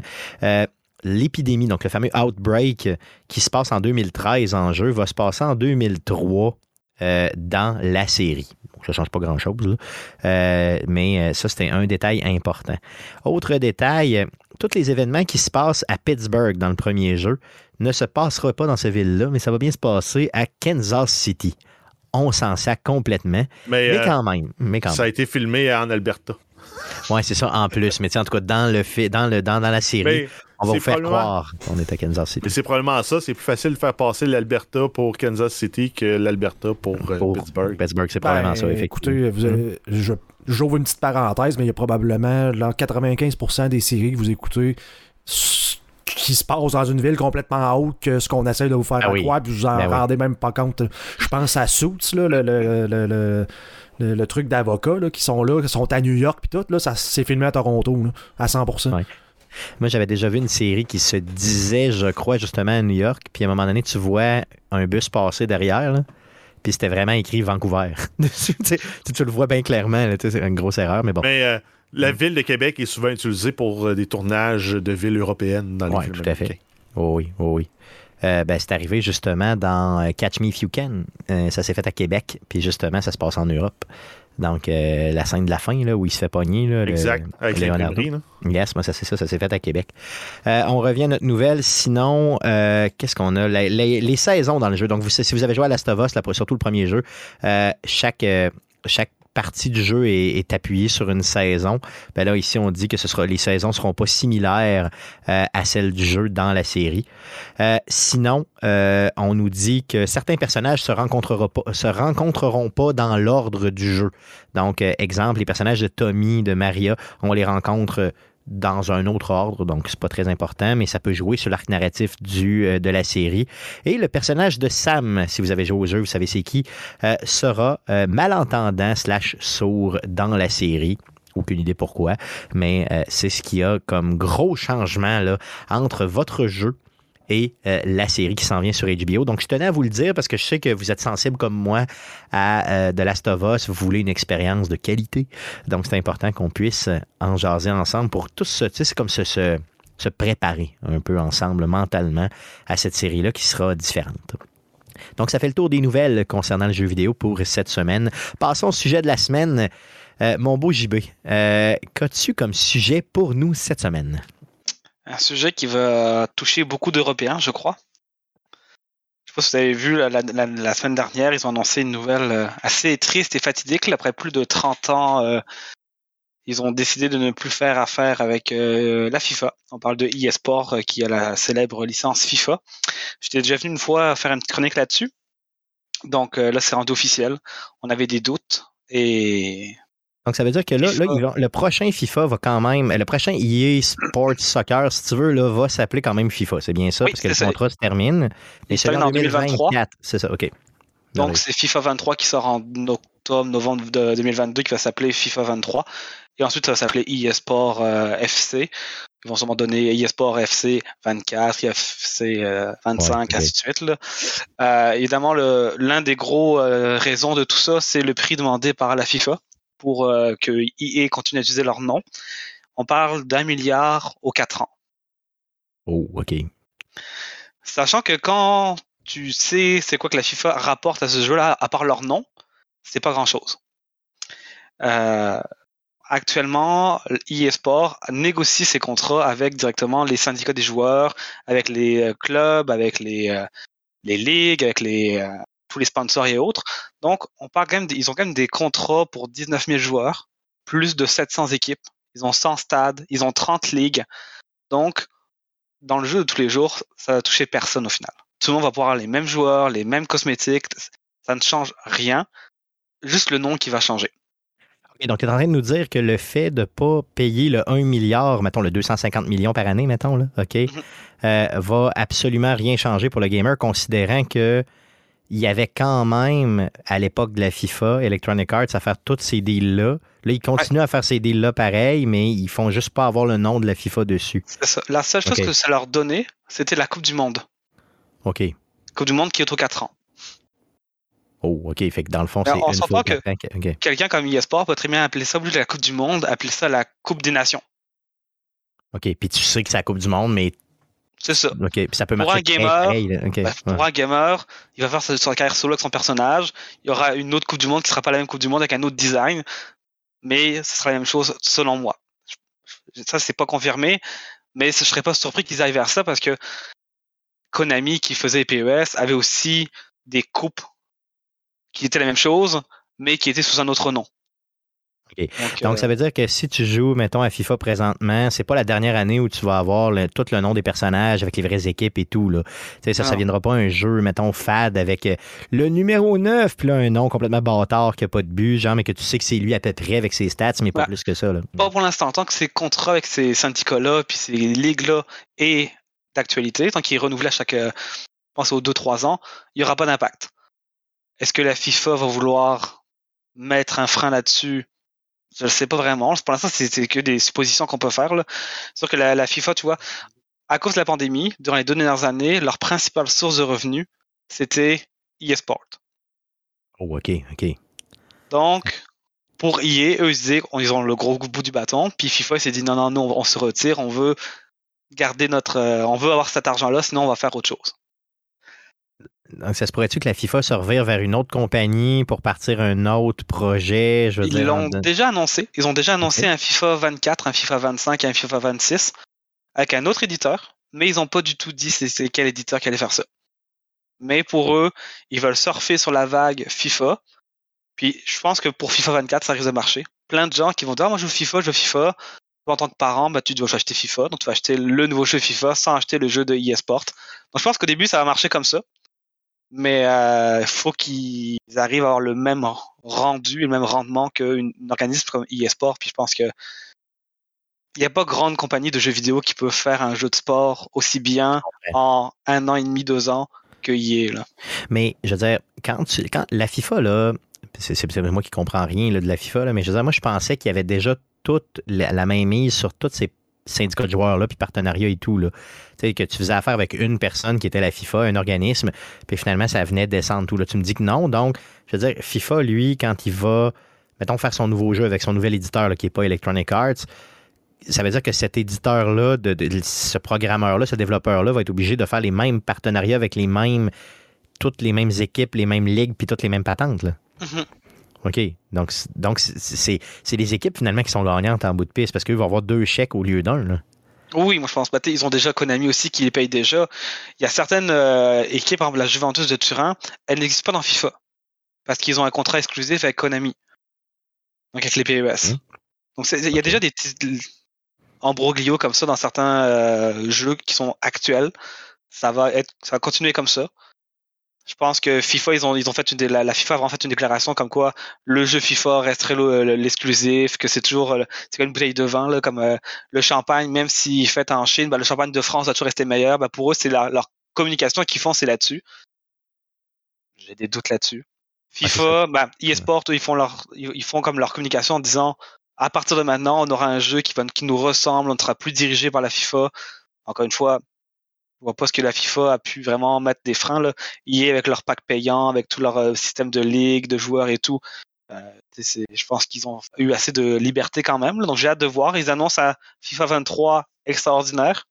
l'épidémie, donc le fameux Outbreak qui se passe en 2013 en jeu, va se passer en 2003 euh, dans la série. Ça ne change pas grand-chose, euh, mais euh, ça, c'était un détail important. Autre détail, tous les événements qui se passent à Pittsburgh dans le premier jeu ne se passeront pas dans cette ville-là, mais ça va bien se passer à Kansas City. On s'en sac complètement, mais, quand même. Mais ça a été filmé en Alberta. Oui, c'est ça en plus. Mais en tout cas, dans, le dans, le, dans, dans la série, on va vous faire croire qu'on est à Kansas City. Mais c'est probablement ça. C'est plus facile de faire passer l'Alberta pour Kansas City que l'Alberta pour, euh, Pittsburgh. Pittsburgh, c'est probablement ça. Ben, écoutez, vous avez, j'ouvre une petite parenthèse, mais il y a probablement 95% des séries que vous écoutez qui se passent dans une ville complètement haute que ce qu'on essaie de vous faire ah croire, puis vous en ben rendez même pas compte. Je pense à Suits, là, le, le, le, le, truc d'avocats qui sont là, qui sont à New York, puis tout, là, ça s'est filmé à Toronto, à 100%. Moi, j'avais déjà vu une série qui se disait, je crois, justement à New York. Puis à un moment donné, tu vois un bus passer derrière. puis c'était vraiment écrit Vancouver. tu, le vois bien clairement. C'est une grosse erreur, mais bon. Mais euh, la ville de Québec est souvent utilisée pour euh, des tournages de villes européennes dans les Oui, tout à fait. Oh oui, oh oui. Euh, ben, c'est arrivé justement dans Catch Me If You Can. ça s'est fait à Québec, puis justement, ça se passe en Europe. Donc, euh, la scène de la fin, là, où il se fait pogner. Là, exact, avec Leonardo. Yes, moi, ça, c'est ça, ça s'est fait à Québec. Euh, on revient à notre nouvelle. Sinon, euh, qu'est-ce qu'on a? Les, saisons dans le jeu. Donc, vous, si vous avez joué à Last of Us, là, surtout le premier jeu, chaque, chaque partie du jeu est, appuyée sur une saison. Ben là, ici, on dit que ce sera, les saisons ne seront pas similaires euh, à celles du jeu dans la série. Euh, sinon, euh, on nous dit que certains personnages se rencontreront pas, se rencontreront pas dans l'ordre du jeu. Donc, exemple, les personnages de Tommy, de Maria, on les rencontre dans un autre ordre, donc c'est pas très important, mais ça peut jouer sur l'arc narratif du, euh, de la série. Et le personnage de Sam, si vous avez joué au jeu, vous savez c'est qui, euh, sera euh, malentendant slash sourd dans la série aucune idée pourquoi, mais c'est ce qu'il y a comme gros changement entre votre jeu et euh, la série qui s'en vient sur HBO. Donc, je tenais à vous le dire parce que je sais que vous êtes sensible comme moi à euh, The Last of Us. Vous voulez une expérience de qualité. Donc, c'est important qu'on puisse en jaser ensemble pour tous ce, tu sais, c'est comme se, se, se préparer un peu ensemble mentalement à cette série-là qui sera différente. Donc, ça fait le tour des nouvelles concernant le jeu vidéo pour cette semaine. Passons au sujet de la semaine. Euh, mon beau JB, qu'as-tu comme sujet pour nous cette semaine? Un sujet qui va toucher beaucoup d'Européens, je crois. Je pas si vous avez vu la, semaine dernière, ils ont annoncé une nouvelle euh, assez triste et fatidique. Après plus de 30 ans, euh, ils ont décidé de ne plus faire affaire avec euh, la FIFA. On parle de eSport qui a la célèbre licence FIFA. J'étais déjà venu une fois faire une petite chronique là-dessus. Donc là, c'est rendu officiel. On avait des doutes et Donc, ça veut dire que là, vont- le prochain FIFA va quand même. Le prochain EA Sports Soccer, si tu veux, là, va s'appeler quand même FIFA. C'est bien ça, Oui, parce que le c'est ça. contrat se termine. Celui termine en en 2023. 2024. C'est ça, OK. Donc c'est FIFA 23 qui sort en octobre, novembre de 2022 qui va s'appeler FIFA 23. Et ensuite ça va s'appeler eSport euh, FC. Ils vont sûrement donner eSport FC 24, FC euh, 25, Ouais, ainsi de suite. là. Euh, évidemment, l'un des gros euh, raisons de tout ça, c'est le prix demandé par la FIFA pour euh, que EA continue à utiliser leur nom. On parle d'un milliard aux 4 ans. Oh, OK. Sachant que quand tu sais c'est quoi que la FIFA rapporte à ce jeu-là, à part leur nom, c'est pas grand-chose. Euh, actuellement, eSport négocie ses contrats avec directement les syndicats des joueurs, avec les euh, clubs, avec les, les ligues, avec les, tous les sponsors et autres. Donc, on parle quand même, ils ont quand même des contrats pour 19 000 joueurs, plus de 700 équipes. Ils ont 100 stades, ils ont 30 ligues. Donc, dans le jeu de tous les jours, ça va toucher personne au final. Tout le monde va pouvoir avoir les mêmes joueurs, les mêmes cosmétiques. Ça ne change rien. Juste le nom qui va changer. Donc, tu es en train de nous dire que le fait de ne pas payer le 1 milliard, mettons le 250 millions par année, mettons, là, OK, Mhm. euh, va absolument rien changer pour le gamer, considérant que il y avait quand même, à l'époque de la FIFA, Electronic Arts, à faire tous ces deals-là. Là, ils continuent à faire ces deals-là pareil, mais ils font juste pas avoir le nom de la FIFA dessus. C'est ça. La seule chose que ça leur donnait, c'était la Coupe du Monde. OK. Coupe du Monde qui est aux 4 ans. Oh, OK. Fait que dans le fond, c'est on une s'entend fois que-. Quelqu'un comme eSport peut très bien appeler ça, au lieu de la Coupe du Monde, appeler ça la Coupe des Nations. OK. Puis tu sais que c'est la Coupe du Monde, mais C'est ça. OK. Puis ça peut Pour marcher un gamer, ouais. pour un gamer, il va faire sa, sa carrière solo avec son personnage. Il y aura une autre Coupe du Monde qui sera pas la même Coupe du Monde avec un autre design. Mais ce sera la même chose selon moi. Ça, c'est pas confirmé. Mais je serais pas surpris qu'ils aillent vers ça parce que Konami, qui faisait les PES, avait aussi des coupes qui étaient la même chose, mais qui étaient sous un autre nom. Donc, Donc, euh, ça veut dire que si tu joues, mettons, à FIFA présentement, c'est pas la dernière année où tu vas avoir le- tout le nom des personnages avec les vraies équipes et tout. Là. Ça, ça Non. viendra pas un jeu, mettons, fad avec euh, le numéro 9, puis là, un nom complètement bâtard qui a pas de but, genre, mais que tu sais que c'est lui à peu près avec ses stats, mais pas Ouais. plus que ça. Là. Pas pour l'instant. Tant que ces contrats avec ces syndicats-là, puis ces ligues-là est d'actualité, tant qu'il est renouvelé à chaque, euh, je pense aux 2-3 ans, il n'y aura pas d'impact. Est-ce que la FIFA va vouloir mettre un frein là-dessus Je ne sais pas vraiment. Pour l'instant, c'est que des suppositions qu'on peut faire. Sûr que la, la FIFA, tu vois, à cause de la pandémie, durant les deux dernières années, leur principale source de revenus, c'était eSport. Oh, OK, OK. Donc, pour EA, eux, ils disaient ils ont le gros bout du bâton. Puis FIFA il s'est dit non, non, non, on se retire, on veut garder notre. euh, on veut avoir cet argent-là, sinon on va faire autre chose. Donc, ça se pourrait-tu que la FIFA se revire vers une autre compagnie pour partir un autre projet? Je veux Ils l'ont en- déjà annoncé. Ils ont déjà annoncé un FIFA 24, un FIFA 25 et un FIFA 26 avec un autre éditeur, mais ils n'ont pas du tout dit c'est quel éditeur qui allait faire ça. Mais pour eux, ils veulent surfer sur la vague FIFA. Puis je pense que pour FIFA 24, ça risque de marcher. Plein de gens qui vont dire ah, moi je veux FIFA, je veux FIFA. Toi, en tant que parent, bah, tu dois acheter FIFA, donc tu vas acheter le nouveau jeu FIFA sans acheter le jeu de eSport. Donc je pense qu'au début, ça va marcher comme ça. Mais il faut qu'ils arrivent à avoir le même rendu et le même rendement qu'un organisme comme eSport. Puis je pense que il n'y a pas grande compagnie de jeux vidéo qui peut faire un jeu de sport aussi bien en un an et demi, deux ans que EA. Là. Mais je veux dire, quand, tu, quand la FIFA, là, c'est moi qui comprends rien là, de la FIFA, là, mais je veux dire, moi, je pensais qu'il y avait déjà toute la, la main mise sur tous ces syndicats de joueurs-là, puis partenariats et tout. Là. Tu sais, que tu faisais affaire avec une personne qui était la FIFA, un organisme, puis finalement, ça venait descendre tout. Là. Tu me dis que non. Donc, je veux dire, FIFA, lui, quand il va, mettons, faire son nouveau jeu avec son nouvel éditeur, là, qui n'est pas Electronic Arts, ça veut dire que cet éditeur-là, ce programmeur-là, ce développeur-là va être obligé de faire les mêmes partenariats avec les mêmes, toutes les mêmes équipes, les mêmes ligues, puis toutes les mêmes patentes. Là. Mhm. OK. Donc, donc c'est c'est les équipes finalement qui sont gagnantes en bout de piste parce qu'eux vont avoir deux chèques au lieu d'un. là. Oui, moi je pense pas. Ils ont déjà Konami aussi qui les paye déjà. Il y a certaines euh, équipes, par exemple la Juventus de Turin, elles n'existent pas dans FIFA parce qu'ils ont un contrat exclusif avec Konami, donc avec les PES. Mhm. Donc il y a déjà des petits embroglios comme ça dans certains euh, jeux qui sont actuels. Ça va être, ça va continuer comme ça. Je pense que FIFA, ils ont, ils ont fait une, la, la FIFA a vraiment fait une déclaration comme quoi le jeu FIFA resterait le- l'exclusif, que c'est toujours, euh, c'est comme une bouteille de vin, là, comme euh, le champagne, même s'il fait en Chine, ben, le champagne de France va toujours rester meilleur. Ben, pour eux, c'est leur, communication qu'ils font, c'est là-dessus. J'ai des doutes là-dessus. FIFA, ben, eSport, eux, ils font leur, ils, font comme leur communication en disant, à partir de maintenant, on aura un jeu qui, va, qui nous ressemble, on ne sera plus dirigé par la FIFA. Encore une fois, vois pas ce que la FIFA a pu vraiment mettre des freins là. EA avec leur pack payant, avec tout leur euh, système de ligue, de joueurs et tout. Euh, je pense qu'ils ont eu assez de liberté quand même. là. donc j'ai hâte de voir. Ils annoncent à FIFA 23 extraordinaire.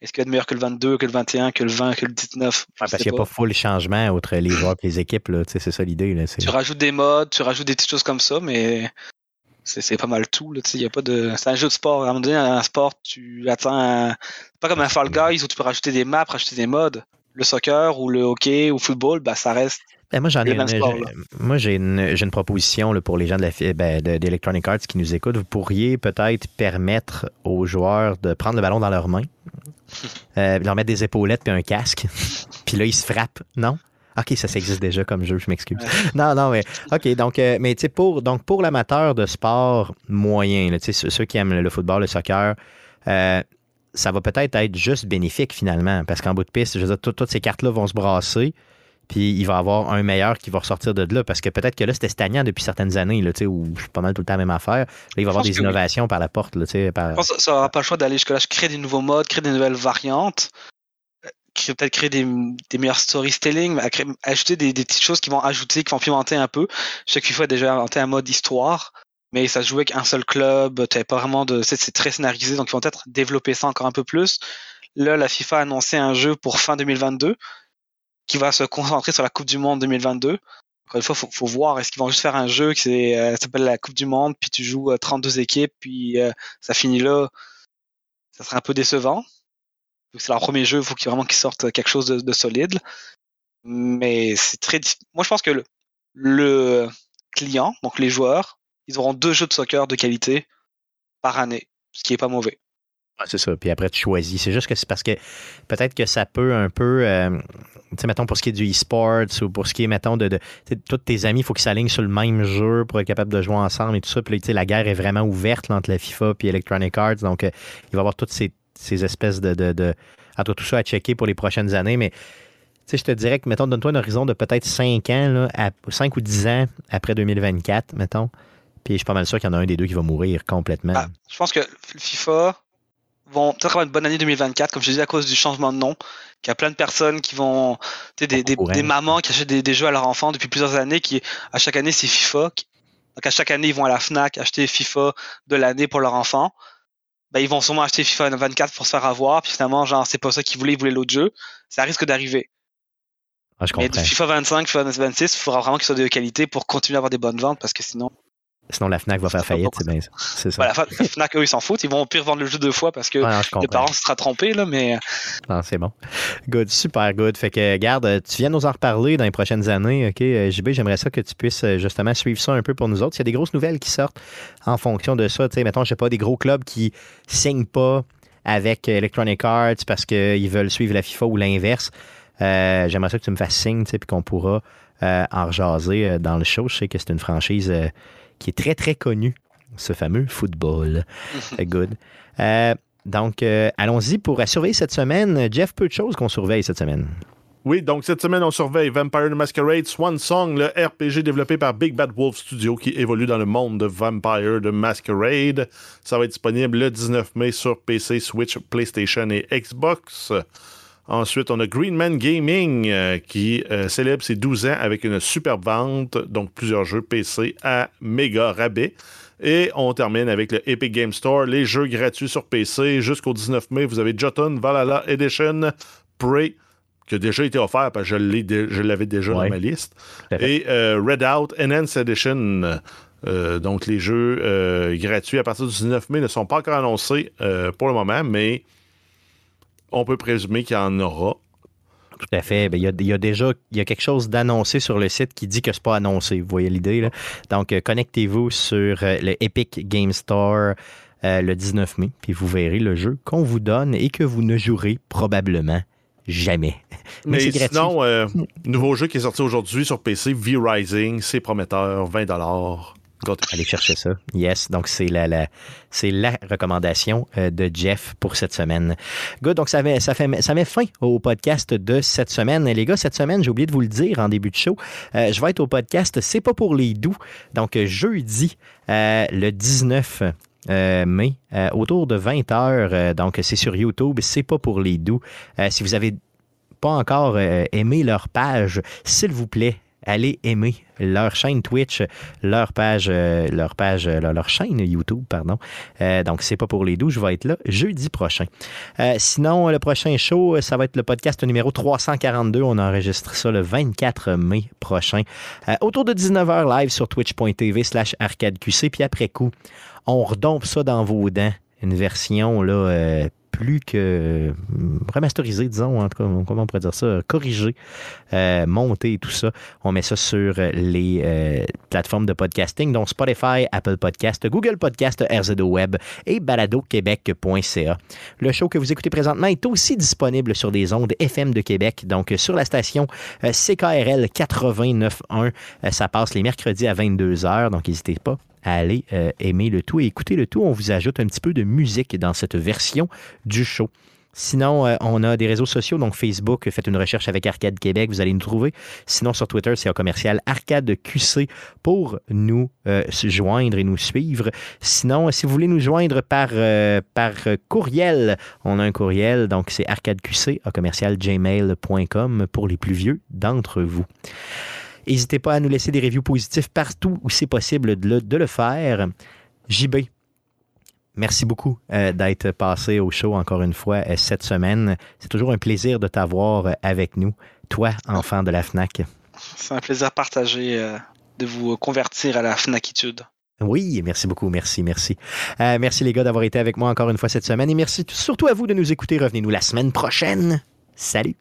Est-ce qu'il y a de meilleur que le 22, que le 21, que le 20, que le 19 Je Ouais, parce qu'il n'y a pas full changement entre les joueurs et les équipes. là. Tu sais, C'est ça l'idée. Tu rajoutes des modes, tu rajoutes des petites choses comme ça, mais c'est c'est pas mal tout. Y a pas de... C'est un jeu de sport. À un moment donné, un sport, tu attends un... Pas comme un Fall Guys où tu peux rajouter des maps, rajouter des modes. Le soccer ou le hockey ou le football, bah, ça reste. Ben, moi, j'en ai une, moi, j'ai une, j'ai une proposition là, pour les gens de ben, de- d'Electronic Arts qui nous écoutent. Vous pourriez peut-être permettre aux joueurs de prendre le ballon dans leurs mains, euh, leur mettre des épaulettes puis un casque, puis là, ils se frappent, non? OK, ça, ça existe déjà comme jeu, je m'excuse. Non, non, mais OK, donc, euh, mais tu sais, pour, donc, pour l'amateur de sport moyen, là, ceux, qui aiment le football, le soccer, euh, ça va peut-être être juste bénéfique finalement, parce qu'en bout de piste, je veux dire, tout- toutes ces cartes-là vont se brasser, puis il va y avoir un meilleur qui va ressortir de là, parce que peut-être que là, c'était stagnant depuis certaines années, là, tu sais, où je suis pas mal tout le temps la même affaire. Là, il va y avoir des oui. innovations par la porte, là, tu sais, par- Je pense que ça aura pas le choix d'aller jusque-là. Créer des nouveaux modes, créer des nouvelles variantes, peut-être créer des, des meilleurs storytelling, à ajouter des, des petites choses qui vont ajouter, qui vont pimenter un peu. Je sais que FIFA a déjà inventé un mode histoire, mais ça se jouait avec un seul club, t'avais pas vraiment de. C'est très scénarisé, donc ils vont peut-être développer ça encore un peu plus. Là, la FIFA a annoncé un jeu pour fin 2022 qui va se concentrer sur la Coupe du Monde 2022. Encore une fois, faut, faut voir, est-ce qu'ils vont juste faire un jeu qui euh, s'appelle la Coupe du Monde, puis tu joues euh, 32 équipes, puis euh, ça finit là. Ça serait un peu décevant. C'est leur premier jeu, il faut vraiment qu'ils sortent quelque chose de, de solide. Mais c'est très Moi, je pense que le, client, donc les joueurs, ils auront deux jeux de soccer de qualité par année, ce qui est pas mauvais. Ouais, c'est ça. Puis après, tu choisis. C'est juste que c'est parce que peut-être que ça peut un peu, euh, tu sais, mettons, pour ce qui est du e-sports ou pour ce qui est, mettons, de, de tous tes amis, il faut qu'ils s'alignent sur le même jeu pour être capable de jouer ensemble et tout ça. Puis là, tu sais, la guerre est vraiment ouverte entre la FIFA et Electronic Arts. Donc, euh, il va y avoir toutes ces, ces espèces de, de, de- entre tout ça à checker pour les prochaines années. Mais, je te dirais que, mettons, donne-toi un horizon de peut-être 5 ans, là, à, 5 ou 10 ans après 2024, mettons. Puis je suis pas mal sûr qu'il y en a un des deux qui va mourir complètement. Ah, je pense que FIFA vont peut-être avoir une bonne année 2024, comme je disais, à cause du changement de nom. Qu'il y a plein de personnes qui vont. Tu sais, des, des, des mamans qui achètent des, des jeux à leurs enfants depuis plusieurs années, qui, à chaque année, c'est FIFA. Qui- Donc, à chaque année, ils vont à la Fnac acheter FIFA de l'année pour leur enfant. Ben, ils vont sûrement acheter FIFA 24 pour se faire avoir, puis finalement, genre, c'est pas ça qu'ils voulaient, ils voulaient l'autre jeu. Ça risque d'arriver. Ah, je Mais comprends. du FIFA 25, FIFA 26, il faudra vraiment qu'ils soient de qualité pour continuer à avoir des bonnes ventes, parce que sinon. Sinon, la FNAC va faire faillite, c'est bien ça. Ça. Voilà, la Fnac, eux, ils s'en foutent. Ils vont au pire vendre le jeu deux fois parce que non, les parents se sera trompés, là, mais. Non, c'est bon. Good, super good. Fait que, garde, tu viens nous en reparler dans les prochaines années. OK, Euh, JB, j'aimerais ça que tu puisses euh, justement suivre ça un peu pour nous autres. Il y a des grosses nouvelles qui sortent en fonction de ça. Tu sais, mettons, je sais pas, des gros clubs qui signent pas avec Electronic Arts parce qu'ils veulent suivre la FIFA ou l'inverse. Euh, j'aimerais ça que tu me fasses signe, tu sais, puis qu'on pourra euh, en rejaser euh, dans le show. Je sais que c'est une franchise euh, qui est très, très connue, ce fameux football. Good. Euh, donc, euh, allons-y pour surveiller cette semaine. Jeff, peu de choses qu'on surveille cette semaine. Oui, donc cette semaine, on surveille Vampire the Masquerade Swan Song, le RPG développé par Big Bad Wolf Studio qui évolue dans le monde de Vampire the Masquerade. Ça va être disponible le 19 mai sur PC, Switch, PlayStation et Xbox. Ensuite, on a Greenman Gaming euh, qui euh, célèbre ses 12 ans avec une superbe vente, donc plusieurs jeux PC à méga rabais. Et on termine avec le Epic Game Store, les jeux gratuits sur PC. Jusqu'au 19 mai, vous avez Jotun Valhalla Edition, Prey, qui a déjà été offert parce que je l'avais déjà Ouais. dans ma liste. Et euh, Redout Enhanced Edition. Euh, donc, les jeux euh, gratuits à partir du 19 mai ne sont pas encore annoncés euh, pour le moment, mais on peut présumer qu'il y en aura. Tout à fait. Ben, Il y, a, il y a déjà il y a quelque chose d'annoncé sur le site qui dit que c'est pas annoncé. Vous voyez l'idée, là? Donc, euh, connectez-vous sur euh, le Epic Game Store euh, le 19 mai, puis vous verrez le jeu qu'on vous donne et que vous ne jouerez probablement jamais. Mais, Mais c'est gratuit. sinon, euh, nouveau jeu qui est sorti aujourd'hui sur PC, V-Rising, c'est prometteur, 20 Go to- Allez chercher ça. Yes. Donc, c'est la, c'est la recommandation euh, de Jeff pour cette semaine. Good. Donc, ça, met- fait, ça met fin au podcast de cette semaine. Les gars, cette semaine, j'ai oublié de vous le dire en début de show, euh, je vais être au podcast C'est pas pour les doux. Donc, euh, jeudi, le 19 euh, mai, autour de 20 heures. donc, c'est sur YouTube. C'est pas pour les doux. Si vous avez pas encore aimé leur page, s'il vous plaît, allez aimer leur chaîne Twitch, leur page, euh, leur page, euh, leur, chaîne YouTube, pardon. Euh, donc, c'est pas pour les doux, je vais être là jeudi prochain. Euh, sinon, le prochain show, ça va être le podcast numéro 342. On enregistre ça le 24 mai prochain. Autour de 19h live sur twitch.tv slash arcadeqc. Puis après coup, on redompe ça dans vos dents. Une version là, plus que euh, remasterisée, disons, en tout cas, comment on pourrait dire ça, corrigée, euh, montée et tout ça. On met ça sur les euh, plateformes de podcasting, dont Spotify, Apple Podcast, Google Podcast, RZO Web et baladoquebec.ca. Le show que vous écoutez présentement est aussi disponible sur des ondes FM de Québec, donc sur la station euh, CKRL 89.1. Euh, ça passe les mercredis à 22h, donc n'hésitez pas à aller euh, aimer le tout et écouter le tout. On vous ajoute un petit peu de musique dans cette version du show. Sinon, euh, on a des réseaux sociaux, donc Facebook, faites une recherche avec Arcade Québec, vous allez nous trouver. Sinon, sur Twitter, c'est un commercial Arcade QC pour nous euh, joindre et nous suivre. Sinon, si vous voulez nous joindre par, par courriel, on a un courriel, donc c'est arcadeqc à commercial gmail.com pour les plus vieux d'entre vous. N'hésitez pas à nous laisser des reviews positifs partout où c'est possible de le, de le faire. JB, merci beaucoup euh, d'être passé au show encore une fois euh, cette semaine. C'est toujours un plaisir de t'avoir euh, avec nous, toi, enfant de la FNAC. C'est un plaisir partagé euh, de vous convertir à la FNACitude. Oui, merci beaucoup, merci, merci. Euh, merci les gars d'avoir été avec moi encore une fois cette semaine et merci surtout à vous de nous écouter. Revenez-nous la semaine prochaine. Salut!